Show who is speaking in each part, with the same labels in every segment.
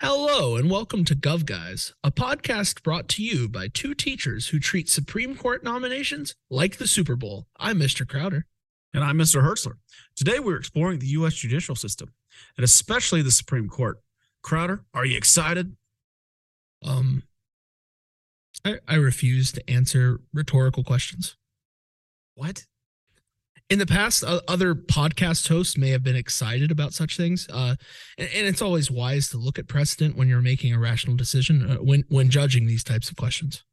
Speaker 1: Hello, and welcome to Gov Guys, a podcast brought to you by two teachers who treat Supreme Court nominations like the Super Bowl. I'm Mr. Crowder.
Speaker 2: And I'm Mr. Hertzler. Today, we're exploring the U.S. judicial system, and especially the Supreme Court. Crowder, are you excited? Um,
Speaker 1: I, I refuse to answer rhetorical questions.
Speaker 2: What?
Speaker 1: in the past, uh, other podcast hosts may have been excited about such things, uh, and, and, it's always wise to look at precedent when you're making a rational decision uh, when when judging these types of questions.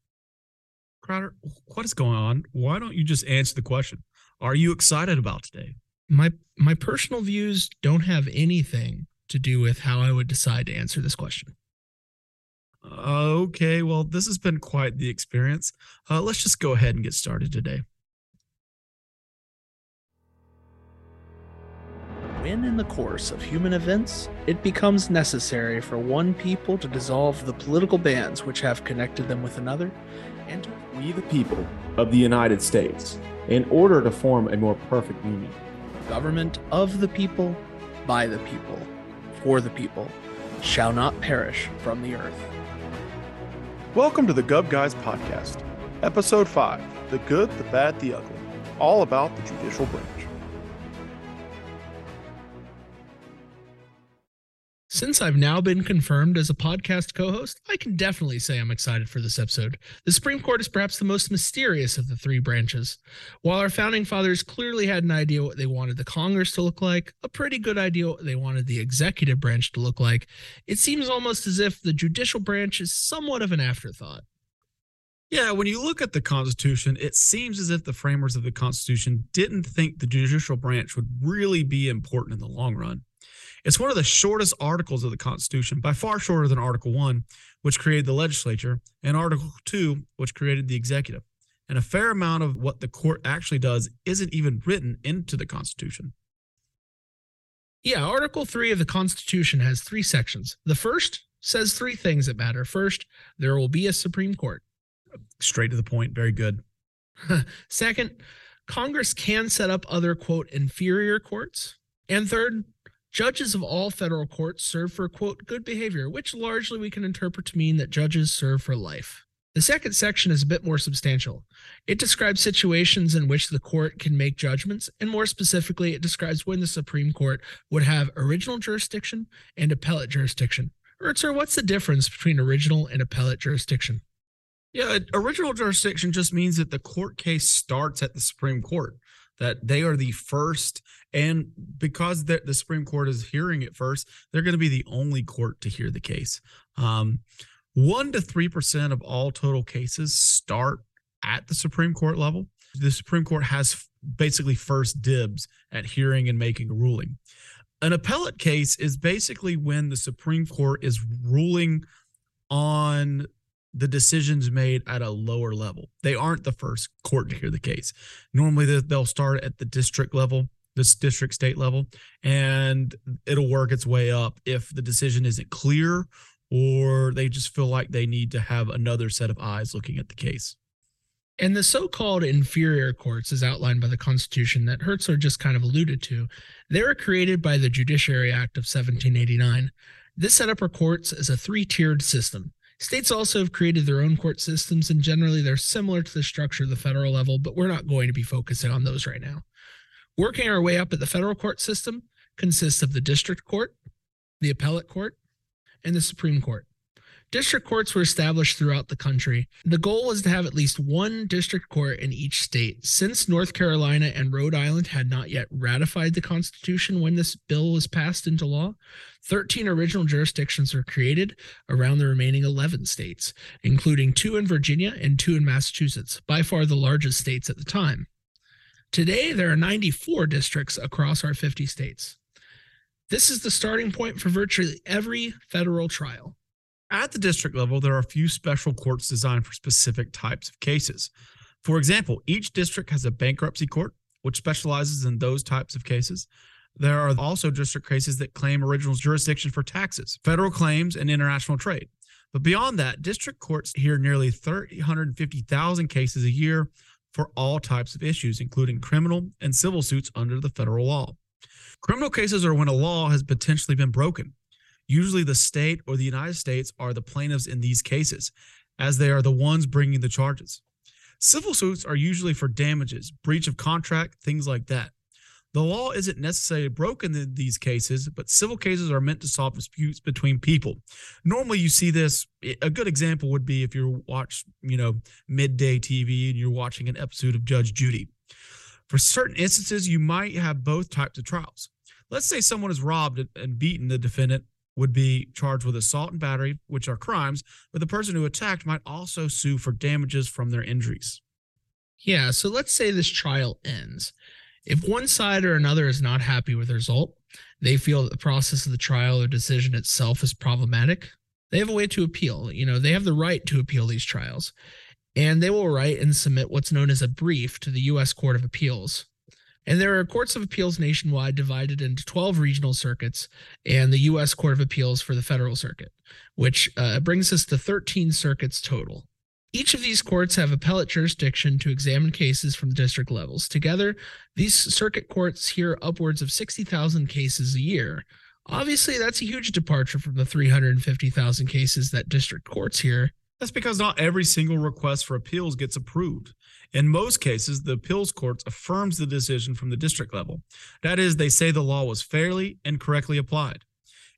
Speaker 2: Crowder, what is going on? Why don't you just answer the question? Are you excited about today?
Speaker 1: My my personal views don't have anything to do with how I would decide to answer this question.
Speaker 2: Okay, well, this has been quite the experience. Uh, let's just go ahead and get started today.
Speaker 1: when in the course of human events it becomes necessary for one people to dissolve the political bands which have connected them with another,
Speaker 3: and we the people of the United States, in order to form a more perfect union.
Speaker 1: Government of the people, by the people, for the people, shall not perish from the earth.
Speaker 3: Welcome to the Gov Guys Podcast, Episode 5 The Good, the Bad, the Ugly, all about the judicial branch.
Speaker 1: Since I've now been confirmed as a podcast co host, I can definitely say I'm excited for this episode. The Supreme Court is perhaps the most mysterious of the three branches. While our founding fathers clearly had an idea what they wanted the Congress to look like, a pretty good idea what they wanted the executive branch to look like, it seems almost as if the judicial branch is somewhat of an afterthought.
Speaker 2: Yeah, when you look at the Constitution, it seems as if the framers of the Constitution didn't think the judicial branch would really be important in the long run. It's one of the shortest articles of the Constitution, by far shorter than Article 1, which created the legislature, and Article 2, which created the executive. And a fair amount of what the court actually does isn't even written into the Constitution.
Speaker 1: Yeah, Article 3 of the Constitution has three sections. The first says three things that matter. First, there will be a Supreme Court.
Speaker 2: Straight to the point. Very good.
Speaker 1: Second, Congress can set up other, quote, inferior courts. And third, Judges of all federal courts serve for, quote, good behavior, which largely we can interpret to mean that judges serve for life. The second section is a bit more substantial. It describes situations in which the court can make judgments, and more specifically, it describes when the Supreme Court would have original jurisdiction and appellate jurisdiction. Hertzler, what's the difference between original and appellate jurisdiction?
Speaker 2: Yeah, original jurisdiction just means that the court case starts at the Supreme Court that they are the first, and because the, the Supreme Court is hearing it first, they're going to be the only court to hear the case. Um, one to three percent of all total cases start at the Supreme Court level. The Supreme Court has basically first dibs at hearing and making a ruling. An appellate case is basically when the Supreme Court is ruling on the decisions made at a lower level. They aren't the first court to hear the case. Normally, they'll start at the district level, this district state level, and it'll work its way up if the decision isn't clear or they just feel like they need to have another set of eyes looking at the case.
Speaker 1: And the so called inferior courts, as outlined by the Constitution that Hertzler just kind of alluded to, they were created by the Judiciary Act of 1789. This set up our courts as a three tiered system. States also have created their own court systems, and generally they're similar to the structure of the federal level, but we're not going to be focusing on those right now. Working our way up at the federal court system consists of the district court, the appellate court, and the Supreme Court. District courts were established throughout the country. The goal was to have at least one district court in each state. Since North Carolina and Rhode Island had not yet ratified the Constitution when this bill was passed into law, 13 original jurisdictions were created around the remaining 11 states, including two in Virginia and two in Massachusetts, by far the largest states at the time. Today, there are 94 districts across our 50 states. This is the starting point for virtually every federal trial.
Speaker 2: At the district level, there are a few special courts designed for specific types of cases. For example, each district has a bankruptcy court, which specializes in those types of cases. There are also district cases that claim original jurisdiction for taxes, federal claims, and international trade. But beyond that, district courts hear nearly 350,000 cases a year for all types of issues, including criminal and civil suits under the federal law. Criminal cases are when a law has potentially been broken. Usually, the state or the United States are the plaintiffs in these cases, as they are the ones bringing the charges. Civil suits are usually for damages, breach of contract, things like that. The law isn't necessarily broken in these cases, but civil cases are meant to solve disputes between people. Normally, you see this. A good example would be if you're watch, you know, midday TV and you're watching an episode of Judge Judy. For certain instances, you might have both types of trials. Let's say someone is robbed and beaten the defendant, would be charged with assault and battery, which are crimes, but the person who attacked might also sue for damages from their injuries.
Speaker 1: Yeah, so let's say this trial ends. If one side or another is not happy with the result, they feel that the process of the trial or decision itself is problematic, they have a way to appeal. You know, they have the right to appeal these trials, and they will write and submit what's known as a brief to the U.S. Court of Appeals. And there are courts of appeals nationwide divided into 12 regional circuits and the U.S. Court of Appeals for the Federal Circuit, which uh, brings us to 13 circuits total. Each of these courts have appellate jurisdiction to examine cases from district levels. Together, these circuit courts hear upwards of 60,000 cases a year. Obviously, that's a huge departure from the 350,000 cases that district courts hear
Speaker 2: that's because not every single request for appeals gets approved. In most cases, the appeals courts affirms the decision from the district level. That is, they say the law was fairly and correctly applied.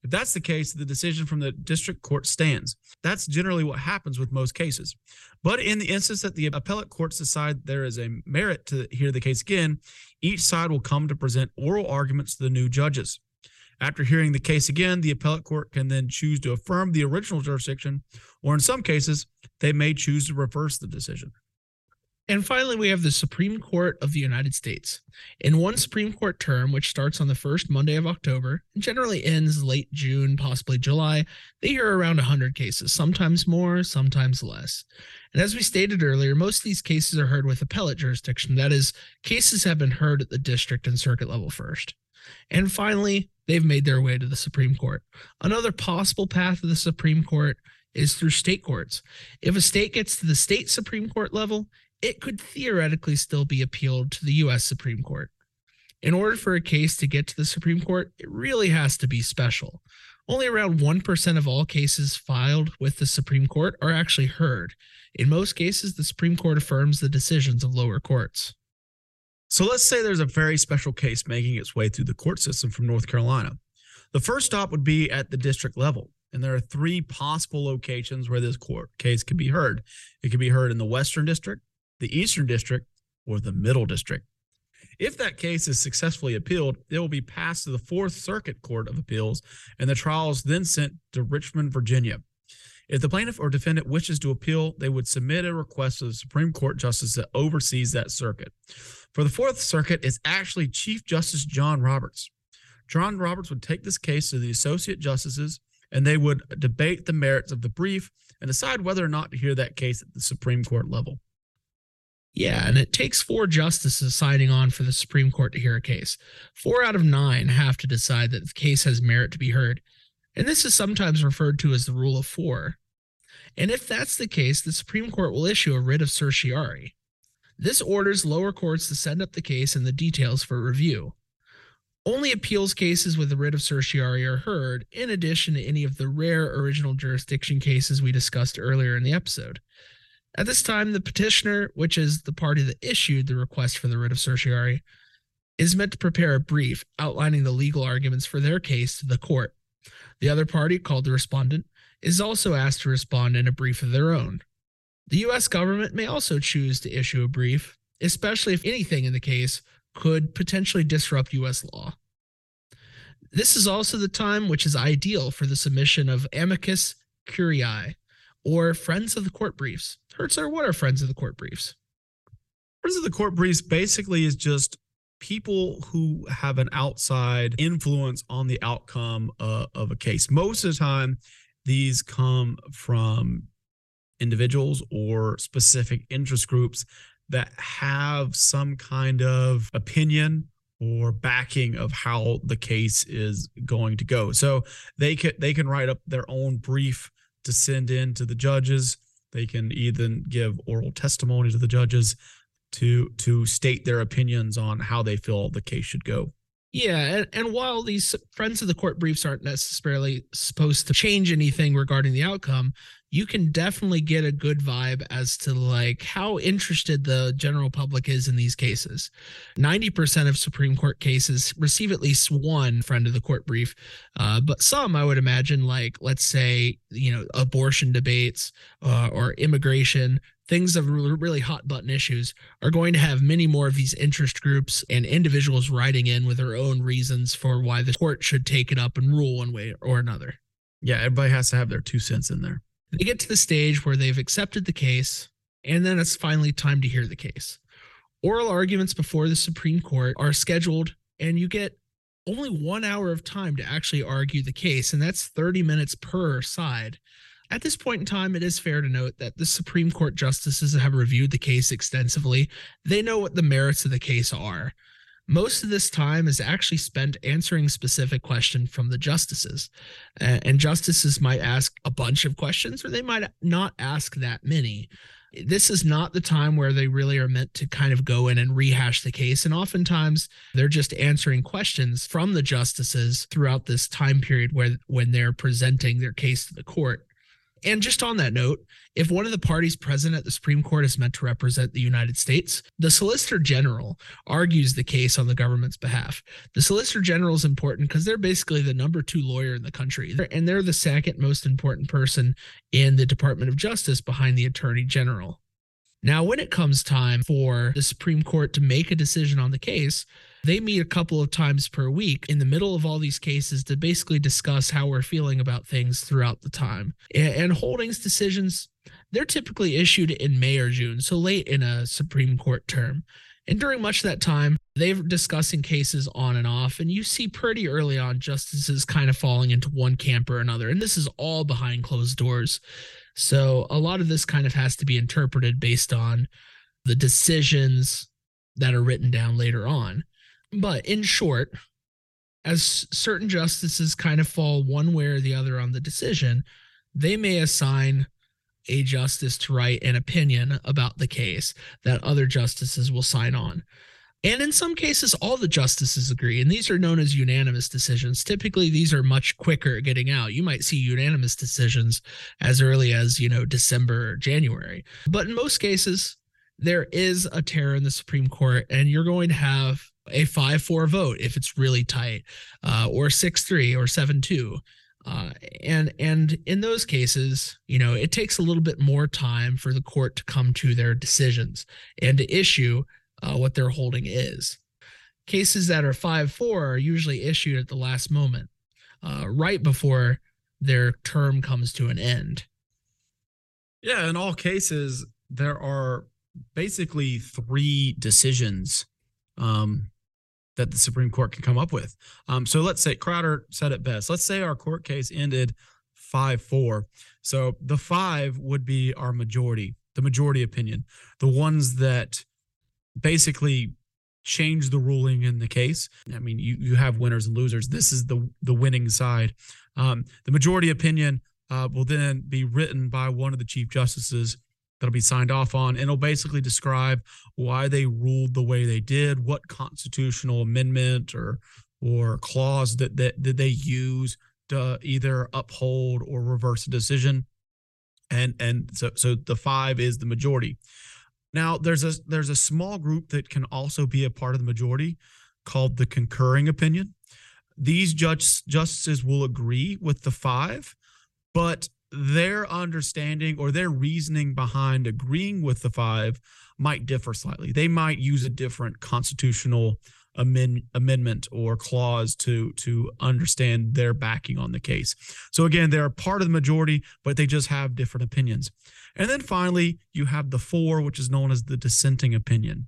Speaker 2: If that's the case, the decision from the district court stands. That's generally what happens with most cases. But in the instance that the appellate courts decide there is a merit to hear the case again, each side will come to present oral arguments to the new judges. After hearing the case again, the appellate court can then choose to affirm the original jurisdiction, or in some cases, they may choose to reverse the decision.
Speaker 1: And finally, we have the Supreme Court of the United States. In one Supreme Court term, which starts on the first Monday of October and generally ends late June, possibly July, they hear around 100 cases, sometimes more, sometimes less. And as we stated earlier, most of these cases are heard with appellate jurisdiction. That is, cases have been heard at the district and circuit level first. And finally, they've made their way to the Supreme Court. Another possible path to the Supreme Court is through state courts. If a state gets to the state Supreme Court level, it could theoretically still be appealed to the U.S. Supreme Court. In order for a case to get to the Supreme Court, it really has to be special. Only around 1% of all cases filed with the Supreme Court are actually heard. In most cases, the Supreme Court affirms the decisions of lower courts.
Speaker 2: So let's say there's a very special case making its way through the court system from North Carolina. The first stop would be at the district level. And there are three possible locations where this court case could be heard. It could be heard in the Western District, the Eastern District, or the Middle District. If that case is successfully appealed, it will be passed to the Fourth Circuit Court of Appeals, and the trial is then sent to Richmond, Virginia. If the plaintiff or defendant wishes to appeal, they would submit a request to the Supreme Court justice that oversees that circuit. For the Fourth Circuit it's actually Chief Justice John Roberts. John Roberts would take this case to the associate justices and they would debate the merits of the brief and decide whether or not to hear that case at the Supreme Court level.
Speaker 1: Yeah, and it takes four justices signing on for the Supreme Court to hear a case. Four out of nine have to decide that the case has merit to be heard. And this is sometimes referred to as the rule of four. And if that's the case, the Supreme Court will issue a writ of certiorari. This orders lower courts to send up the case and the details for review. Only appeals cases with a writ of certiorari are heard, in addition to any of the rare original jurisdiction cases we discussed earlier in the episode. At this time, the petitioner, which is the party that issued the request for the writ of certiorari, is meant to prepare a brief outlining the legal arguments for their case to the court. The other party, called the respondent, is also asked to respond in a brief of their own. The U.S. government may also choose to issue a brief, especially if anything in the case could potentially disrupt U.S. law. This is also the time which is ideal for the submission of amicus curiae, or friends of the court briefs. Hertzler, what are friends of the court briefs?
Speaker 2: Friends of the court briefs basically is just people who have an outside influence on the outcome uh, of a case. Most of the time, these come from individuals or specific interest groups that have some kind of opinion or backing of how the case is going to go. So they can they can write up their own brief to send in to the judges. They can even give oral testimony to the judges to to state their opinions on how they feel the case should go.
Speaker 1: Yeah, and, and while these friends of the court briefs aren't necessarily supposed to change anything regarding the outcome, you can definitely get a good vibe as to like how interested the general public is in these cases. 90% of Supreme Court cases receive at least one friend of the court brief, uh, but some I would imagine, like let's say, you know, abortion debates uh, or immigration, things of really hot button issues are going to have many more of these interest groups and individuals writing in with their own reasons for why the court should take it up and rule one way or another.
Speaker 2: Yeah, everybody has to have their two cents in there
Speaker 1: they get to the stage where they've accepted the case, and then it's finally time to hear the case. Oral arguments before the Supreme Court are scheduled, and you get only one hour of time to actually argue the case, and that's 30 minutes per side. At this point in time, it is fair to note that the Supreme Court justices have reviewed the case extensively. They know what the merits of the case are most of this time is actually spent answering specific questions from the justices. And justices might ask a bunch of questions, or they might not ask that many. This is not the time where they really are meant to kind of go in and rehash the case. And oftentimes they're just answering questions from the justices throughout this time period where when they're presenting their case to the court. And just on that note, if one of the parties present at the Supreme Court is meant to represent the United States, the Solicitor General argues the case on the government's behalf. The Solicitor General is important because they're basically the number two lawyer in the country, and they're the second most important person in the Department of Justice behind the Attorney General. Now, when it comes time for the Supreme Court to make a decision on the case, they meet a couple of times per week in the middle of all these cases to basically discuss how we're feeling about things throughout the time. And holdings decisions, they're typically issued in May or June, so late in a Supreme Court term. And during much of that time, they're discussing cases on and off. And you see pretty early on justices kind of falling into one camp or another. And this is all behind closed doors. So a lot of this kind of has to be interpreted based on the decisions that are written down later on. But in short, as certain justices kind of fall one way or the other on the decision, they may assign a justice to write an opinion about the case that other justices will sign on. And in some cases, all the justices agree. And these are known as unanimous decisions. Typically, these are much quicker getting out. You might see unanimous decisions as early as, you know, December or January. But in most cases, there is a terror in the Supreme Court, and you're going to have a 5 4 vote if it's really tight, uh, or 6 3 or 7 2. Uh, and and in those cases, you know, it takes a little bit more time for the court to come to their decisions and to issue uh, what their holding is. Cases that are five four are usually issued at the last moment, uh, right before their term comes to an end.
Speaker 2: Yeah, in all cases, there are basically three decisions um, that the Supreme Court can come up with. Um, so let's say Crowder said it best. Let's say our court case ended 5 4. So the five would be our majority, the majority opinion, the ones that basically change the ruling in the case. I mean, you, you have winners and losers. This is the, the winning side. Um, the majority opinion uh, will then be written by one of the chief justices that'll be signed off on and it'll basically describe why they ruled the way they did what constitutional amendment or or clause that that, did they use to either uphold or reverse a decision and and so so the five is the majority now there's a there's a small group that can also be a part of the majority called the concurring opinion these judge, justices will agree with the five but their understanding or their reasoning behind agreeing with the five might differ slightly. They might use a different constitutional amend, amendment or clause to to understand their backing on the case. So again, they're part of the majority, but they just have different opinions. And then finally, you have the four, which is known as the dissenting opinion.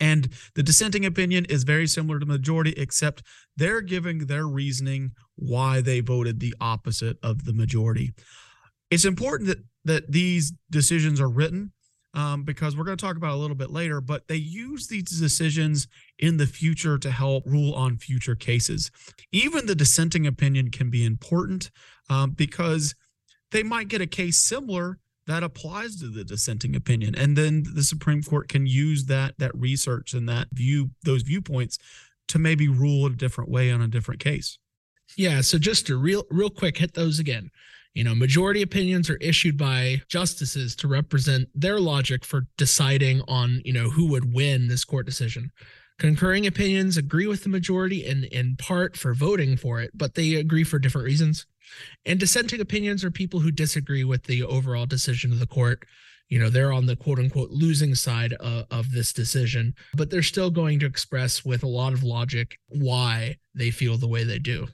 Speaker 2: And the dissenting opinion is very similar to the majority, except they're giving their reasoning why they voted the opposite of the majority. It's important that, that these decisions are written um, because we're going to talk about a little bit later, but they use these decisions in the future to help rule on future cases. Even the dissenting opinion can be important um, because they might get a case similar that applies to the dissenting opinion and then the supreme court can use that that research and that view those viewpoints to maybe rule a different way on a different case
Speaker 1: yeah. So just to real real quick hit those again. You know, majority opinions are issued by justices to represent their logic for deciding on, you know, who would win this court decision. Concurring opinions agree with the majority in, in part for voting for it, but they agree for different reasons. And dissenting opinions are people who disagree with the overall decision of the court. You know, they're on the quote unquote losing side of, of this decision, but they're still going to express with a lot of logic why they feel the way they do.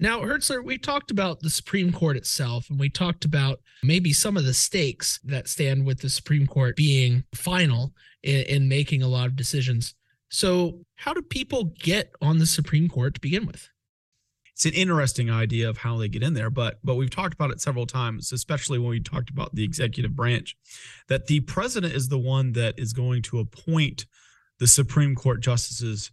Speaker 1: Now, Hertzler, we talked about the Supreme Court itself, and we talked about maybe some of the stakes that stand with the Supreme Court being final in, in making a lot of decisions. So, how do people get on the Supreme Court to begin with?
Speaker 2: It's an interesting idea of how they get in there, but but we've talked about it several times, especially when we talked about the executive branch, that the president is the one that is going to appoint the Supreme Court justices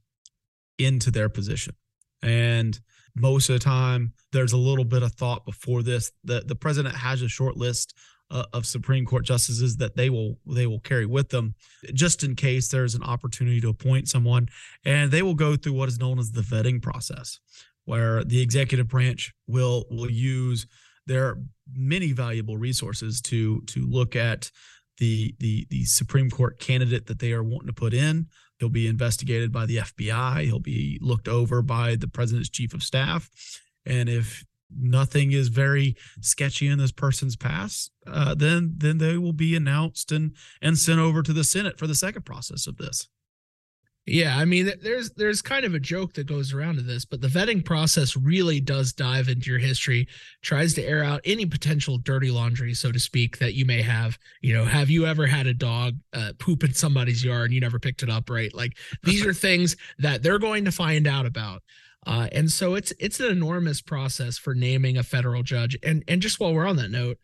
Speaker 2: into their position. And most of the time there's a little bit of thought before this. The the president has a short list uh, of Supreme Court justices that they will they will carry with them, just in case there's an opportunity to appoint someone, and they will go through what is known as the vetting process, where the executive branch will will use their many valuable resources to to look at the the the Supreme Court candidate that they are wanting to put in, He'll be investigated by the FBI. He'll be looked over by the president's chief of staff. And if nothing is very sketchy in this person's past, uh, then then they will be announced and and sent over to the Senate for the second process of this.
Speaker 1: Yeah, I mean, there's there's kind of a joke that goes around to this, but the vetting process really does dive into your history, tries to air out any potential dirty laundry, so to speak, that you may have. You know, have you ever had a dog uh, poop in somebody's yard and you never picked it up, right? Like these are things that they're going to find out about. Uh, and so it's it's an enormous process for naming a federal judge. And and just while we're on that note,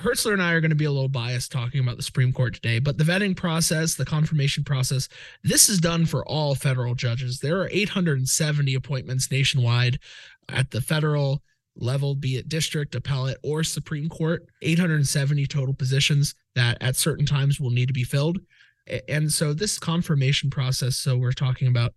Speaker 1: Hertzler and I are going to be a little biased talking about the Supreme Court today, but the vetting process, the confirmation process, this is done for all federal judges. There are 870 appointments nationwide at the federal level, be it district, appellate, or Supreme Court, 870 total positions that at certain times will need to be filled. And so this confirmation process, so we're talking about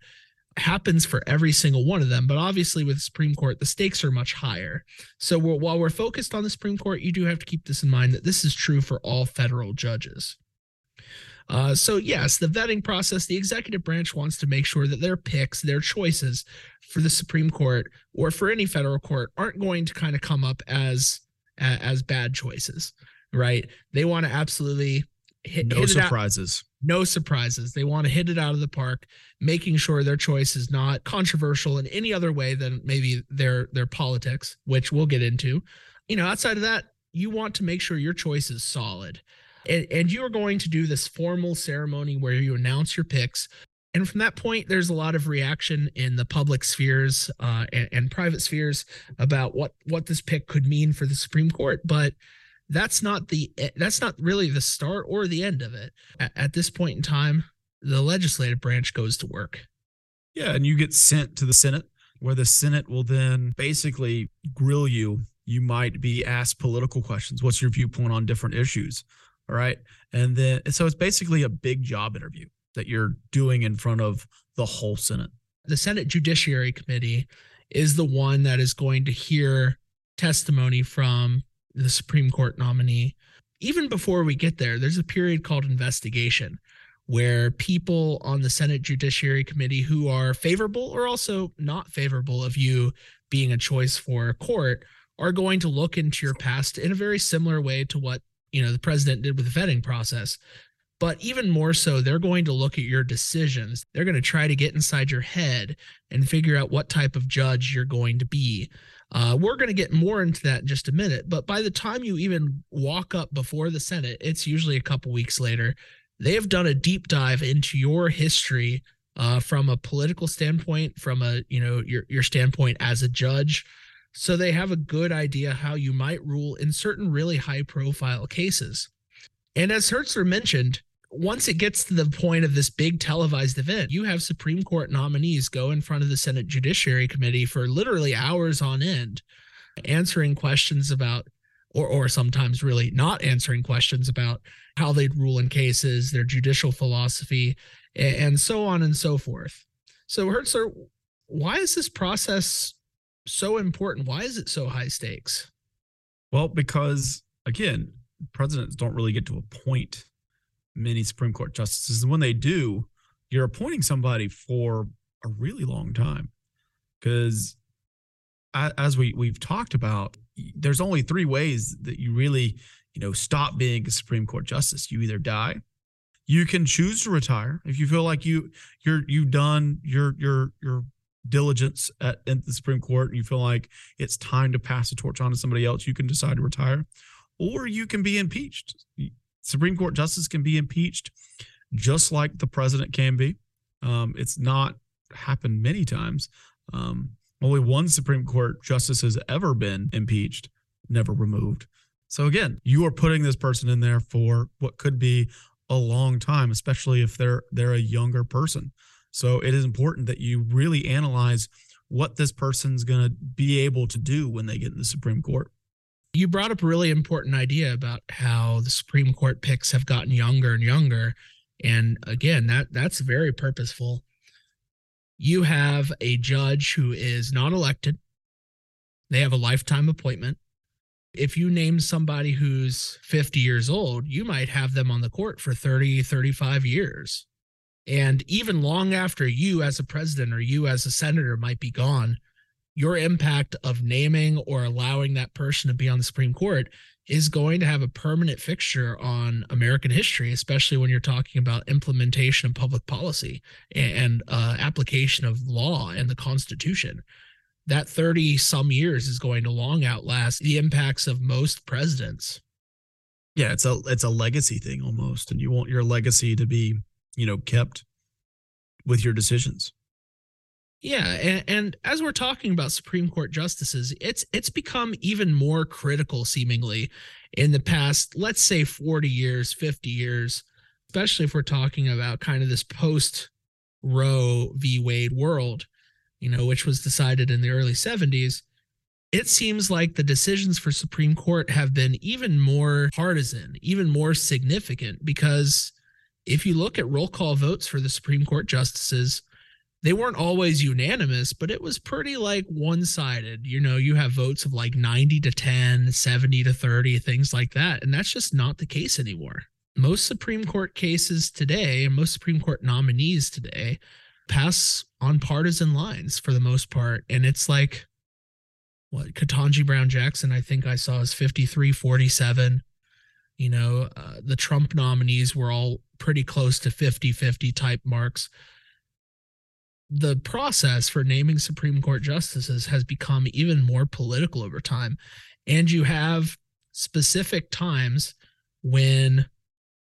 Speaker 1: happens for every single one of them. But obviously, with the Supreme Court, the stakes are much higher. So we're, while we're focused on the Supreme Court, you do have to keep this in mind that this is true for all federal judges. Uh, so, yes, the vetting process, the executive branch wants to make sure that their picks, their choices for the Supreme Court or for any federal court aren't going to kind of come up as as bad choices, right? They want to absolutely
Speaker 2: hit, no hit surprises.
Speaker 1: No surprises. They want to hit it out of the park, making sure their choice is not controversial in any other way than maybe their their politics, which we'll get into. You know, outside of that, you want to make sure your choice is solid. And, and you are going to do this formal ceremony where you announce your picks. And from that point, there's a lot of reaction in the public spheres uh, and, and private spheres about what what this pick could mean for the Supreme Court. But that's not the eh, that's not really the start or the end of it. At, at this point in time, the legislative branch goes to work.
Speaker 2: Yeah, and you get sent to the Senate, where the Senate will then basically grill you. You might be asked political questions. What's your viewpoint on different issues? All right. And then, so it's basically a big job interview that you're doing in front of the whole Senate.
Speaker 1: The Senate Judiciary Committee is the one that is going to hear testimony from the Supreme Court nominee. Even before we get there, there's a period called investigation where people on the Senate Judiciary Committee who are favorable or also not favorable of you being a choice for a court are going to look into your past in a very similar way to what you know the president did with the vetting process but even more so they're going to look at your decisions they're going to try to get inside your head and figure out what type of judge you're going to be uh, we're going to get more into that in just a minute. But by the time you even walk up before the Senate, it's usually a couple weeks later. They have done a deep dive into your history uh, from a political standpoint, from a you know your your standpoint as a judge. So they have a good idea how you might rule in certain really high profile cases. And as Hertzler mentioned, once it gets to the point of this big televised event, you have Supreme Court nominees go in front of the Senate Judiciary Committee for literally hours on end, answering questions about, or, or sometimes really not answering questions about how they'd rule in cases, their judicial philosophy, and, and so on and so forth. So, Hertzler, why is this process so important? Why is it so high stakes?
Speaker 2: Well, because again, presidents don't really get to appoint many Supreme Court justices. And when they do, you're appointing somebody for a really long time because as we we've talked about there's only three ways that you really you know stop being a supreme court justice you either die you can choose to retire if you feel like you you're you've done your your your diligence at, at the supreme court and you feel like it's time to pass the torch on to somebody else you can decide to retire or you can be impeached Supreme Court justice can be impeached just like the president can be. Um, it's not happened many times. Um, only one Supreme Court justice has ever been impeached, never removed. So again, you are putting this person in there for what could be a long time, especially if they're they're a younger person. So it is important that you really analyze what this person's going to be able to do when they get in the Supreme Court.
Speaker 1: You brought up a really important idea about how the Supreme Court picks have gotten younger and younger. And again, that that's very purposeful. You have a judge who is not elected. They have a lifetime appointment. If you name somebody who's 50 years old, you might have them on the court for 30, 35 years. And even long after you as a president or you as a senator might be gone, your impact of naming or allowing that person to be on the Supreme Court is going to have a permanent fixture on American history, especially when you're talking about implementation of public policy and uh, application of law and the Constitution. That 30 some years is going to long outlast the impacts of most presidents.
Speaker 2: Yeah, it's a it's a legacy thing almost, and you want your legacy to be, you know, kept with your decisions.
Speaker 1: Yeah, and, and, as we're talking about Supreme Court justices, it's it's become even more critical seemingly in the past, let's say 40 years, 50 years, especially if we're talking about kind of this post Roe v. Wade world, you know, which was decided in the early 70s. It seems like the decisions for Supreme Court have been even more partisan, even more significant because if you look at roll call votes for the Supreme Court justices, they weren't always unanimous, but it was pretty like one sided. You know, you have votes of like 90 to 10, 70 to 30, things like that. And that's just not the case anymore. Most Supreme Court cases today, most Supreme Court nominees today pass on partisan lines for the most part. And it's like, what, Ketanji Brown Jackson, I think I saw is 53 47. You know, uh, the Trump nominees were all pretty close to 50 50 type marks the process for naming Supreme Court justices has become even more political over time. And you have specific times when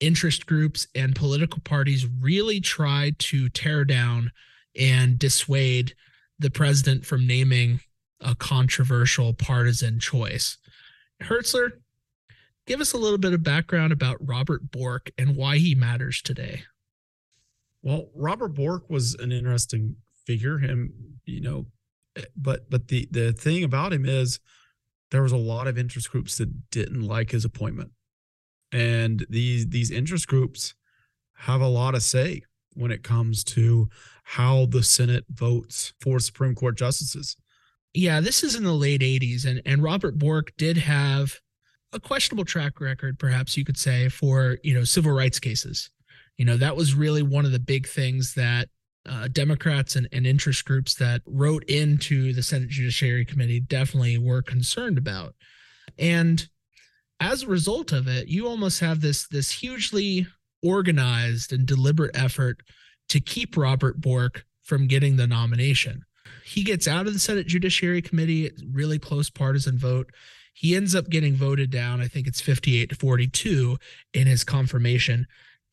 Speaker 1: interest groups and political parties really try to tear down and dissuade the president from naming a controversial partisan choice. Hertzler, give us a little bit of background about Robert Bork and why he matters today.
Speaker 2: Well, Robert Bork was an interesting figure, him, you know, eh, but but the the thing about him is there was a lot of interest groups that didn't like his appointment, and these these interest groups have a lot of say when it comes to how the Senate votes for Supreme Court justices.
Speaker 1: Yeah, this is in the late 80s, and, and Robert Bork did have a questionable track record, perhaps you could say, for you know civil rights cases you know that was really one of the big things that uh, Democrats and, and interest groups that wrote into the Senate Judiciary Committee definitely were concerned about. And as a result of it, you almost have this this hugely organized and deliberate effort to keep Robert Bork from getting the nomination. He gets out of the Senate Judiciary Committee, really close partisan vote. He ends up getting voted down. I think it's 58 to 42 in his confirmation.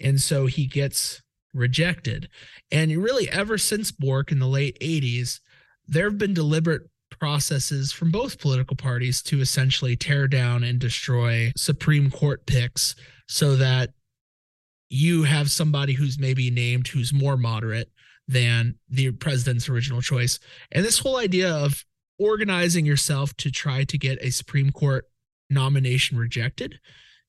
Speaker 1: And so he gets rejected. And really, ever since Bork in the late 80s, there have been deliberate processes from both political parties to essentially tear down and destroy Supreme Court picks so that you have somebody who's maybe named who's more moderate than the president's original choice. And this whole idea of organizing yourself to try to get a Supreme Court nomination rejected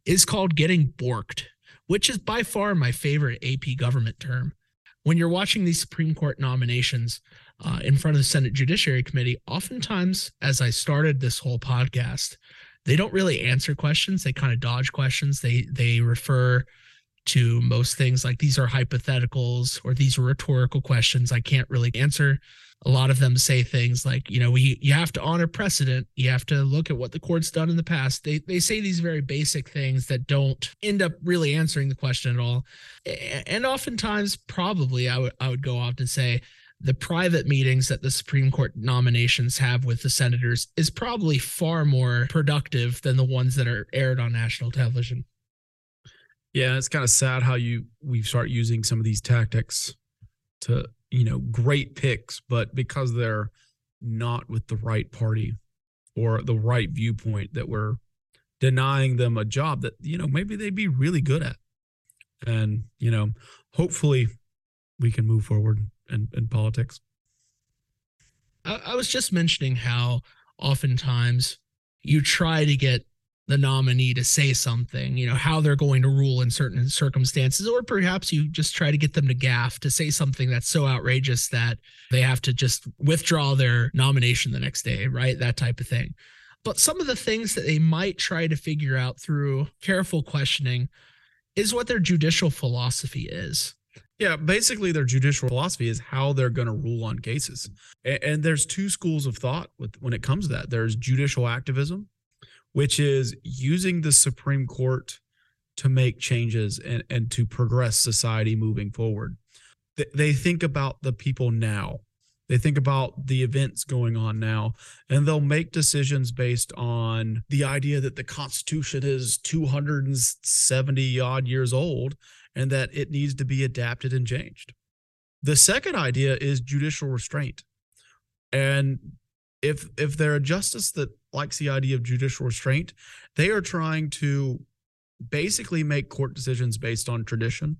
Speaker 1: is called getting borked which is by far my favorite AP government term. When you're watching these Supreme Court nominations uh, in front of the Senate Judiciary Committee, oftentimes, as I started this whole podcast, they don't really answer questions. They kind of dodge questions. They they refer to most things. Like these are hypotheticals or these are rhetorical questions I can't really answer. A lot of them say things like, you know, we you have to honor precedent. You have to look at what the court's done in the past. They they say these very basic things that don't end up really answering the question at all. And oftentimes, probably I would I would go off and say, the private meetings that the Supreme Court nominations have with the senators is probably far more productive than the ones that are aired on national television.
Speaker 2: Yeah, it's kind of sad how you we start using some of these tactics to, you know, great picks, but because they're not with the right party or the right viewpoint that we're denying them a job that, you know, maybe they'd be really good at. And, you know, hopefully we can move forward in, in politics.
Speaker 1: I, I was just mentioning how oftentimes you try to get the nominee to say something, you know, how they're going to rule in certain circumstances, or perhaps you just try to get them to gaffe to say something that's so outrageous that they have to just withdraw their nomination the next day, right? That type of thing. But some of the things that they might try to figure out through careful questioning is what their judicial philosophy is.
Speaker 2: Yeah, basically, their judicial philosophy is how they're going to rule on cases. And, there's two schools of thought with, when it comes to that. There's judicial activism, which is using the Supreme Court to make changes and, and to progress society moving forward. they think about the people now. They think about the events going on now, and they'll make decisions based on the idea that the Constitution is 270 odd years old and that it needs to be adapted and changed. The second idea is judicial restraint. And if if they're a justice that likes the idea of judicial restraint. They are trying to basically make court decisions based on tradition.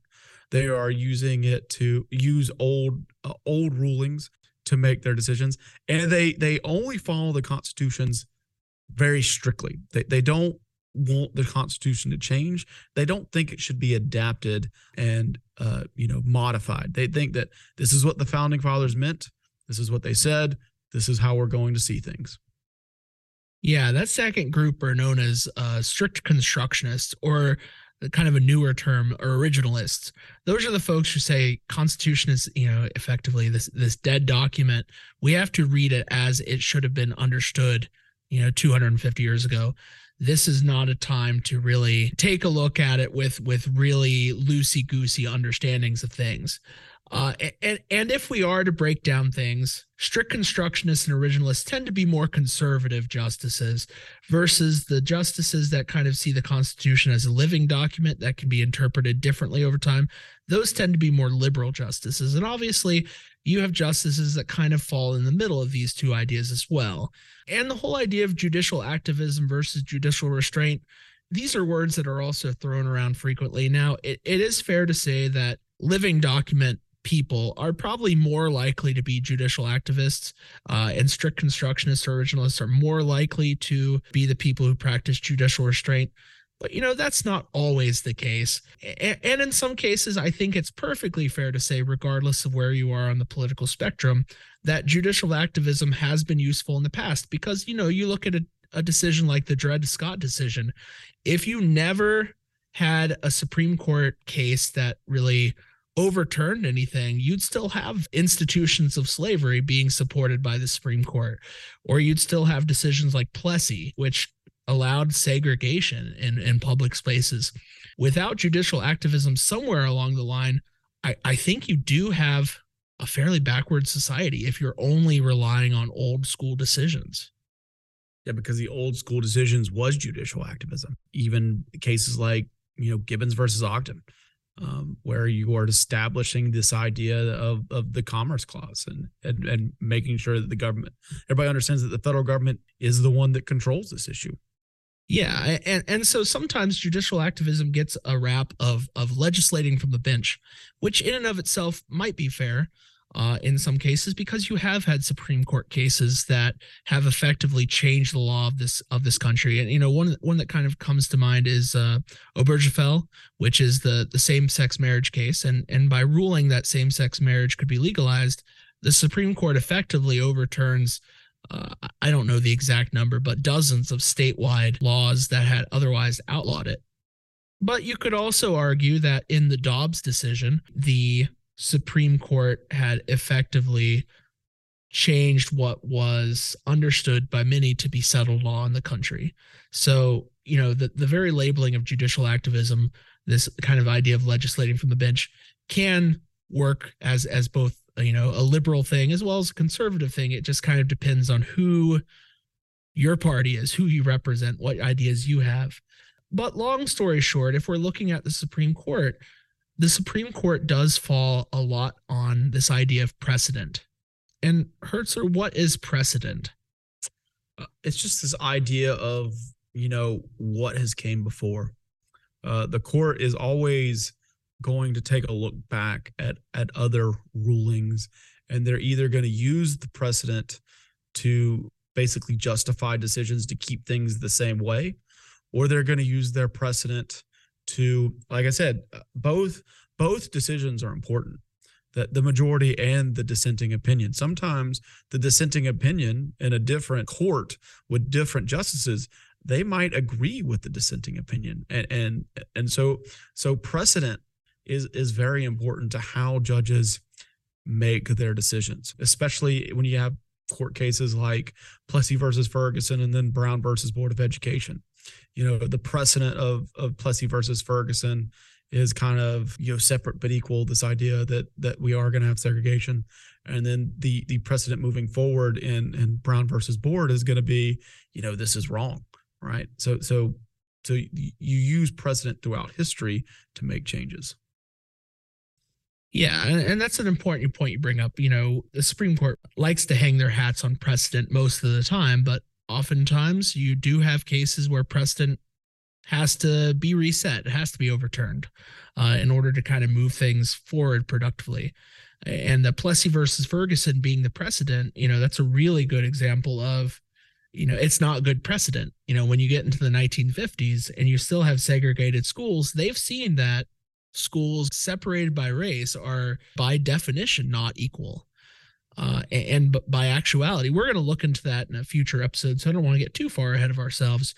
Speaker 2: They are using it to use old uh, old rulings to make their decisions, and they they only follow the constitutions very strictly. They they don't want the constitution to change. They don't think it should be adapted and uh, you know modified. They think that this is what the founding fathers meant. This is what they said. This is how we're going to see things.
Speaker 1: Yeah, that second group are known as uh, strict constructionists or kind of a newer term or originalists. Those are the folks who say constitution is, you know, effectively this this dead document. We have to read it as it should have been understood, you know, 250 years ago. This is not a time to really take a look at it with with really loosey-goosey understandings of things. Uh, and, and if we are to break down things, strict constructionists and originalists tend to be more conservative justices versus the justices that kind of see the Constitution as a living document that can be interpreted differently over time. Those tend to be more liberal justices. And obviously, you have justices that kind of fall in the middle of these two ideas as well. And the whole idea of judicial activism versus judicial restraint, these are words that are also thrown around frequently. Now, it, it is fair to say that living document people are probably more likely to be judicial activists, uh, and strict constructionists or originalists are more likely to be the people who practice judicial restraint. But you know, that's not always the case. And in some cases, I think it's perfectly fair to say, regardless of where you are on the political spectrum, that judicial activism has been useful in the past because, you know, you look at a, a decision like the Dred Scott decision. If you never had a Supreme Court case that really overturned anything, you'd still have institutions of slavery being supported by the Supreme Court, or you'd still have decisions like Plessy, which allowed segregation in, in public spaces. Without judicial activism somewhere along the line, I, I think you do have a fairly backward society if you're only relying on old school decisions.
Speaker 2: Yeah, because the old school decisions was judicial activism, even cases like, you know, Gibbons versus Ogden um, where you are establishing this idea of, of the commerce clause and, and and making sure that the government everybody understands that the federal government is the one that controls this issue.
Speaker 1: Yeah, and and so sometimes judicial activism gets a rap of of legislating from the bench, which in and of itself might be fair, uh, in some cases because you have had Supreme Court cases that have effectively changed the law of this of this country. And you know, one one that kind of comes to mind is uh, Obergefell, which is the the same sex marriage case. And and by ruling that same sex marriage could be legalized, the Supreme Court effectively overturns. Uh, I don't know the exact number, but dozens of statewide laws that had otherwise outlawed it. But you could also argue that in the Dobbs decision, the Supreme Court had effectively changed what was understood by many to be settled law in the country. So, you know, the, the very labeling of judicial activism, this kind of idea of legislating from the bench, can work as as both, you know, a liberal thing as well as a conservative thing. It just kind of depends on who your party is, who you represent, what ideas you have. But long story short, if we're looking at the Supreme Court, the Supreme Court does fall a lot on this idea of precedent. And Hertzler, what is precedent?
Speaker 2: Uh, it's just this idea of, you know, what has came before. Uh, the court is always going to take a look back at at other rulings and they're either going to use the precedent to basically justify decisions to keep things the same way or they're going to use their precedent to like I said, uh, both both decisions are important. That the majority and the dissenting opinion. Sometimes the dissenting opinion in a different court with different justices they might agree with the dissenting opinion and and and so so precedent is is very important to how judges make their decisions especially when you have court cases like Plessy versus Ferguson and then Brown versus Board of Education you know the precedent of of Plessy versus Ferguson is kind of you know separate but equal this idea that that we are going to have segregation and then the the precedent moving forward in in Brown versus Board is going to be you know this is wrong right so so so you use precedent throughout history to make changes
Speaker 1: yeah, and that's an important point you bring up. You know, the Supreme Court likes to hang their hats on precedent most of the time, but oftentimes you do have cases where precedent has to be reset, has to be overturned uh, in order to kind of move things forward productively. And the Plessy versus Ferguson being the precedent, you know, that's a really good example of, you know, it's not good precedent. You know, when you get into the 1950s and you still have segregated schools, they've seen that schools separated by race are by definition not equal uh, and, and by actuality, we're going to look into that in a future episode. So I don't want to get too far ahead of ourselves.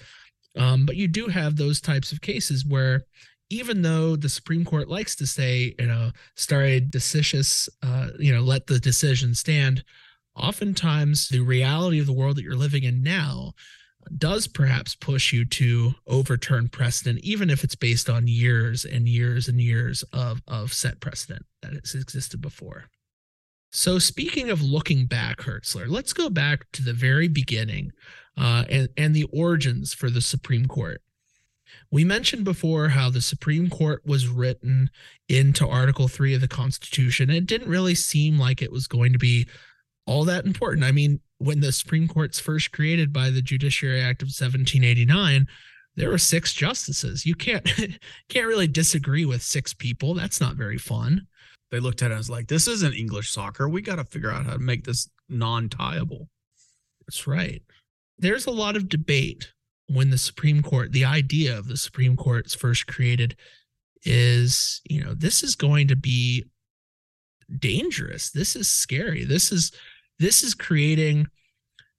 Speaker 1: Um, but you do have those types of cases where, even though the Supreme Court likes to say, you know, stare decisis, uh, you know, let the decision stand, oftentimes the reality of the world that you're living in now does perhaps push you to overturn precedent, even if it's based on years and years and years of, of set precedent that has existed before. So, speaking of looking back, Hertzler, let's go back to the very beginning uh, and, and the origins for the Supreme Court. We mentioned before how the Supreme Court was written into Article 3 of the Constitution. It didn't really seem like it was going to be all that important. I mean, when the Supreme Court's first created by the Judiciary Act of 1789, there were six justices. You can't can't really disagree with six people. That's not very fun.
Speaker 2: They looked at it as like, this isn't English soccer. We got to figure out how to make this non tieable.
Speaker 1: That's right. There's a lot of debate when the Supreme Court, the idea of the Supreme Court's first created, is, you know, this is going to be dangerous. This is scary. This is, this is creating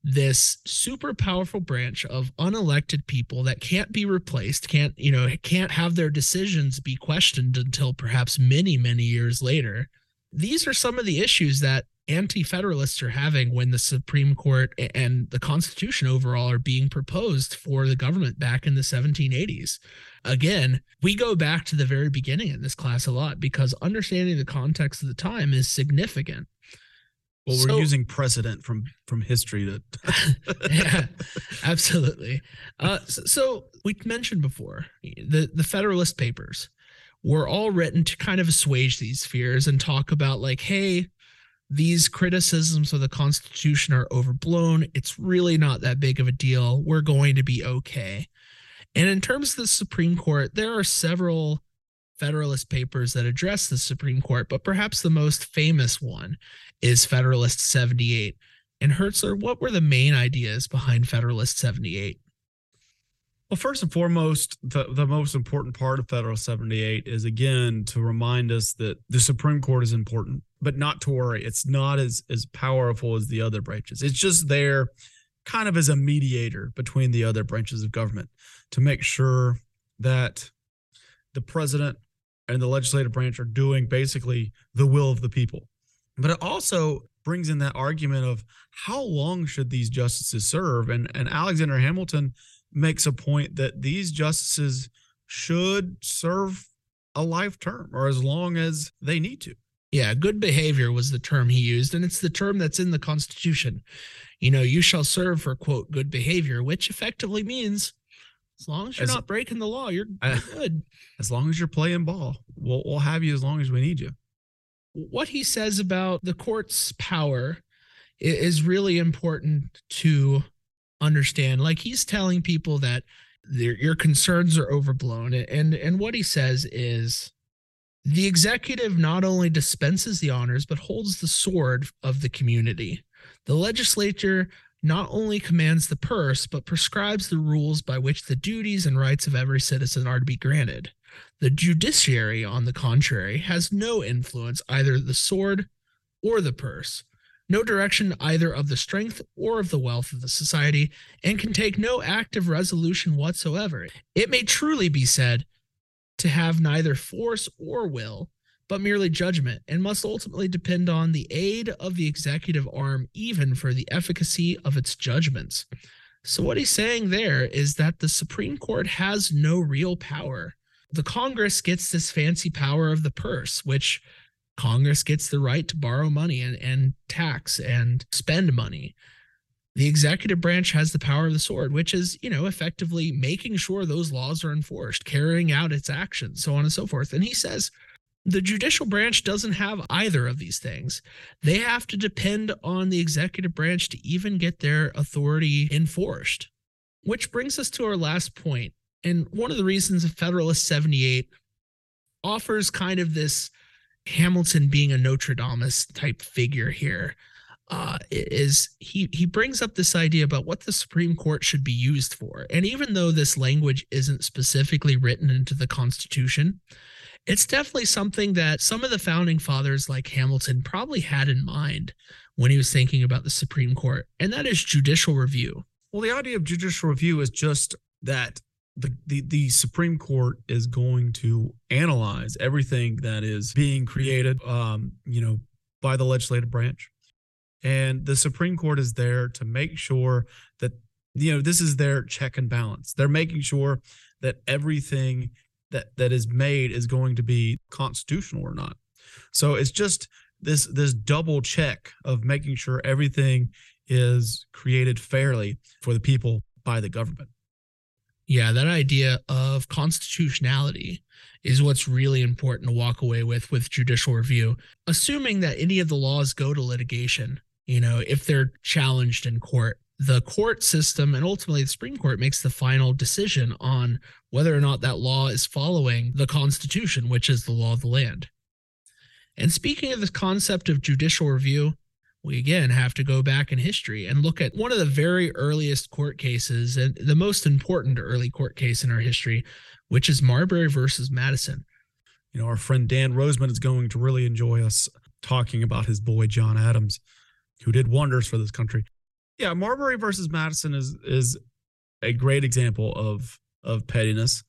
Speaker 1: this super powerful branch of unelected people that can't be replaced, can't, you know, can't have their decisions be questioned until perhaps many, many years later. These are some of the issues that anti federalists are having when the Supreme Court and the Constitution overall are being proposed for the government back in the 1780s. Again, we go back to the very beginning in this class a lot because understanding the context of the time is significant.
Speaker 2: Well, we're so, using precedent from from history to.
Speaker 1: yeah, absolutely. Uh, so, so, we mentioned before the the Federalist Papers were all written to kind of assuage these fears and talk about like, hey, these criticisms of the Constitution are overblown. It's really not that big of a deal. We're going to be okay. And in terms of the Supreme Court, there are several Federalist papers that address the Supreme Court, but perhaps the most famous one is Federalist 78. And Hertzler, what were the main ideas behind Federalist 78?
Speaker 2: Well, first and foremost, the, the most important part of Federal 78 is again to remind us that the Supreme Court is important, but not to worry. It's not as, as powerful as the other branches. It's just there kind of as a mediator between the other branches of government to make sure that the president and the legislative branch are doing basically the will of the people. But it also brings in that argument of how long should these justices serve? And and Alexander Hamilton makes a point that these justices should serve a life term or as long as they need to.
Speaker 1: Yeah, good behavior was the term he used, and it's the term that's in the Constitution. You know, you shall serve for, quote, good behavior, which effectively means as long as you're as, not breaking the law, you're, you're good.
Speaker 2: As long as you're playing ball, we'll, we'll have you as long as we need you.
Speaker 1: What he says about the court's power is really important to understand. Like he's telling people that your concerns are overblown, and and what he says is the executive not only dispenses the honors but holds the sword of the community. The legislature not only commands the purse, but prescribes the rules by which the duties and rights of every citizen are to be granted. The judiciary, on the contrary, has no influence either the sword or the purse, no direction either of the strength or of the wealth of the society, and can take no active resolution whatsoever. It may truly be said to have neither force or will, but merely judgment, and must ultimately depend on the aid of the executive arm, even for the efficacy of its judgments. So, what he's saying there is that the Supreme Court has no real power. The Congress gets this fancy power of the purse, which Congress gets the right to borrow money and, and tax and spend money. The executive branch has the power of the sword, which is, you know, effectively making sure those laws are enforced, carrying out its actions, so on and so forth. And he says the judicial branch doesn't have either of these things. They have to depend on the executive branch to even get their authority enforced. Which brings us to our last point. And one of the reasons Federalist 78 offers kind of this Hamilton being a Nostradamus type figure here uh, is he he brings up this idea about what the Supreme Court should be used for. And even though this language isn't specifically written into the Constitution, it's definitely something that some of the founding fathers like Hamilton probably had in mind when he was thinking about the Supreme Court, and that is judicial review.
Speaker 2: Well, the idea of judicial review is just that the, the, the, Supreme Court is going to analyze everything that is being created, um, you know, by the legislative branch. And the Supreme Court is there to make sure that, you know, this is their check and balance. They're making sure that everything that that is made is going to be constitutional or not. So it's just this this double check of making sure everything is created fairly for the people by the government.
Speaker 1: Yeah, that idea of constitutionality is what's really important to walk away with with judicial review. Assuming that any of the laws go to litigation, you know, if they're challenged in court, the court system and ultimately the Supreme Court makes the final decision on whether or not that law is following the Constitution, which is the law of the land. And speaking of this concept of judicial review, we again have to go back in history and look at one of the very earliest court cases and the most important early court case in our history, which is Marbury versus Madison.
Speaker 2: You know, our friend Dan Roseman is going to really enjoy us talking about his boy, John Adams, who did wonders for this country yeah, Marbury versus Madison is is a great example of of pettiness.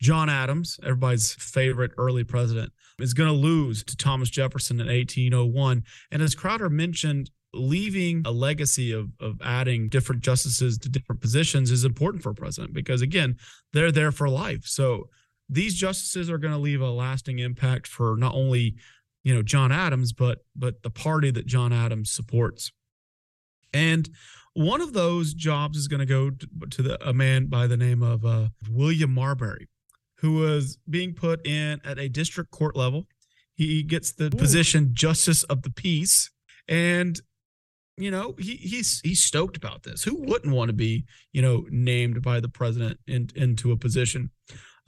Speaker 2: John Adams, everybody's favorite early president, is going to lose to Thomas Jefferson in 1801. And as Crowder mentioned, leaving a legacy of, of adding different justices to different positions is important for a president because, again, they're there for life. So these justices are going to leave a lasting impact for not only you know John Adams, but but the party that John Adams supports. And one of those jobs is going to go to the, a man by the name of uh, William Marbury, who was being put in at a district court level. He gets the Ooh. position justice of the peace, and you know he he's he's stoked about this. Who wouldn't want to be you know named by the president in, into a position?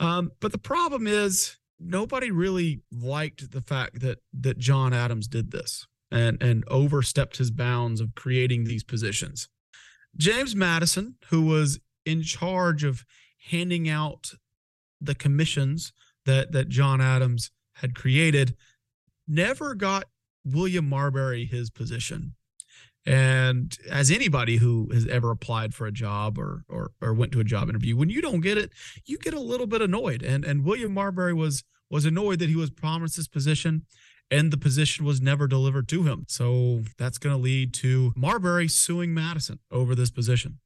Speaker 2: Um, but the problem is nobody really liked the fact that that John Adams did this and, and overstepped his bounds of creating these positions. James Madison, who was in charge of handing out the commissions that, that John Adams had created, never got William Marbury his position. And as anybody who has ever applied for a job or, or or went to a job interview, when you don't get it, you get a little bit annoyed. And and William Marbury was was annoyed that he was promised this position and the position was never delivered to him. So that's going to lead to Marbury suing Madison over this position.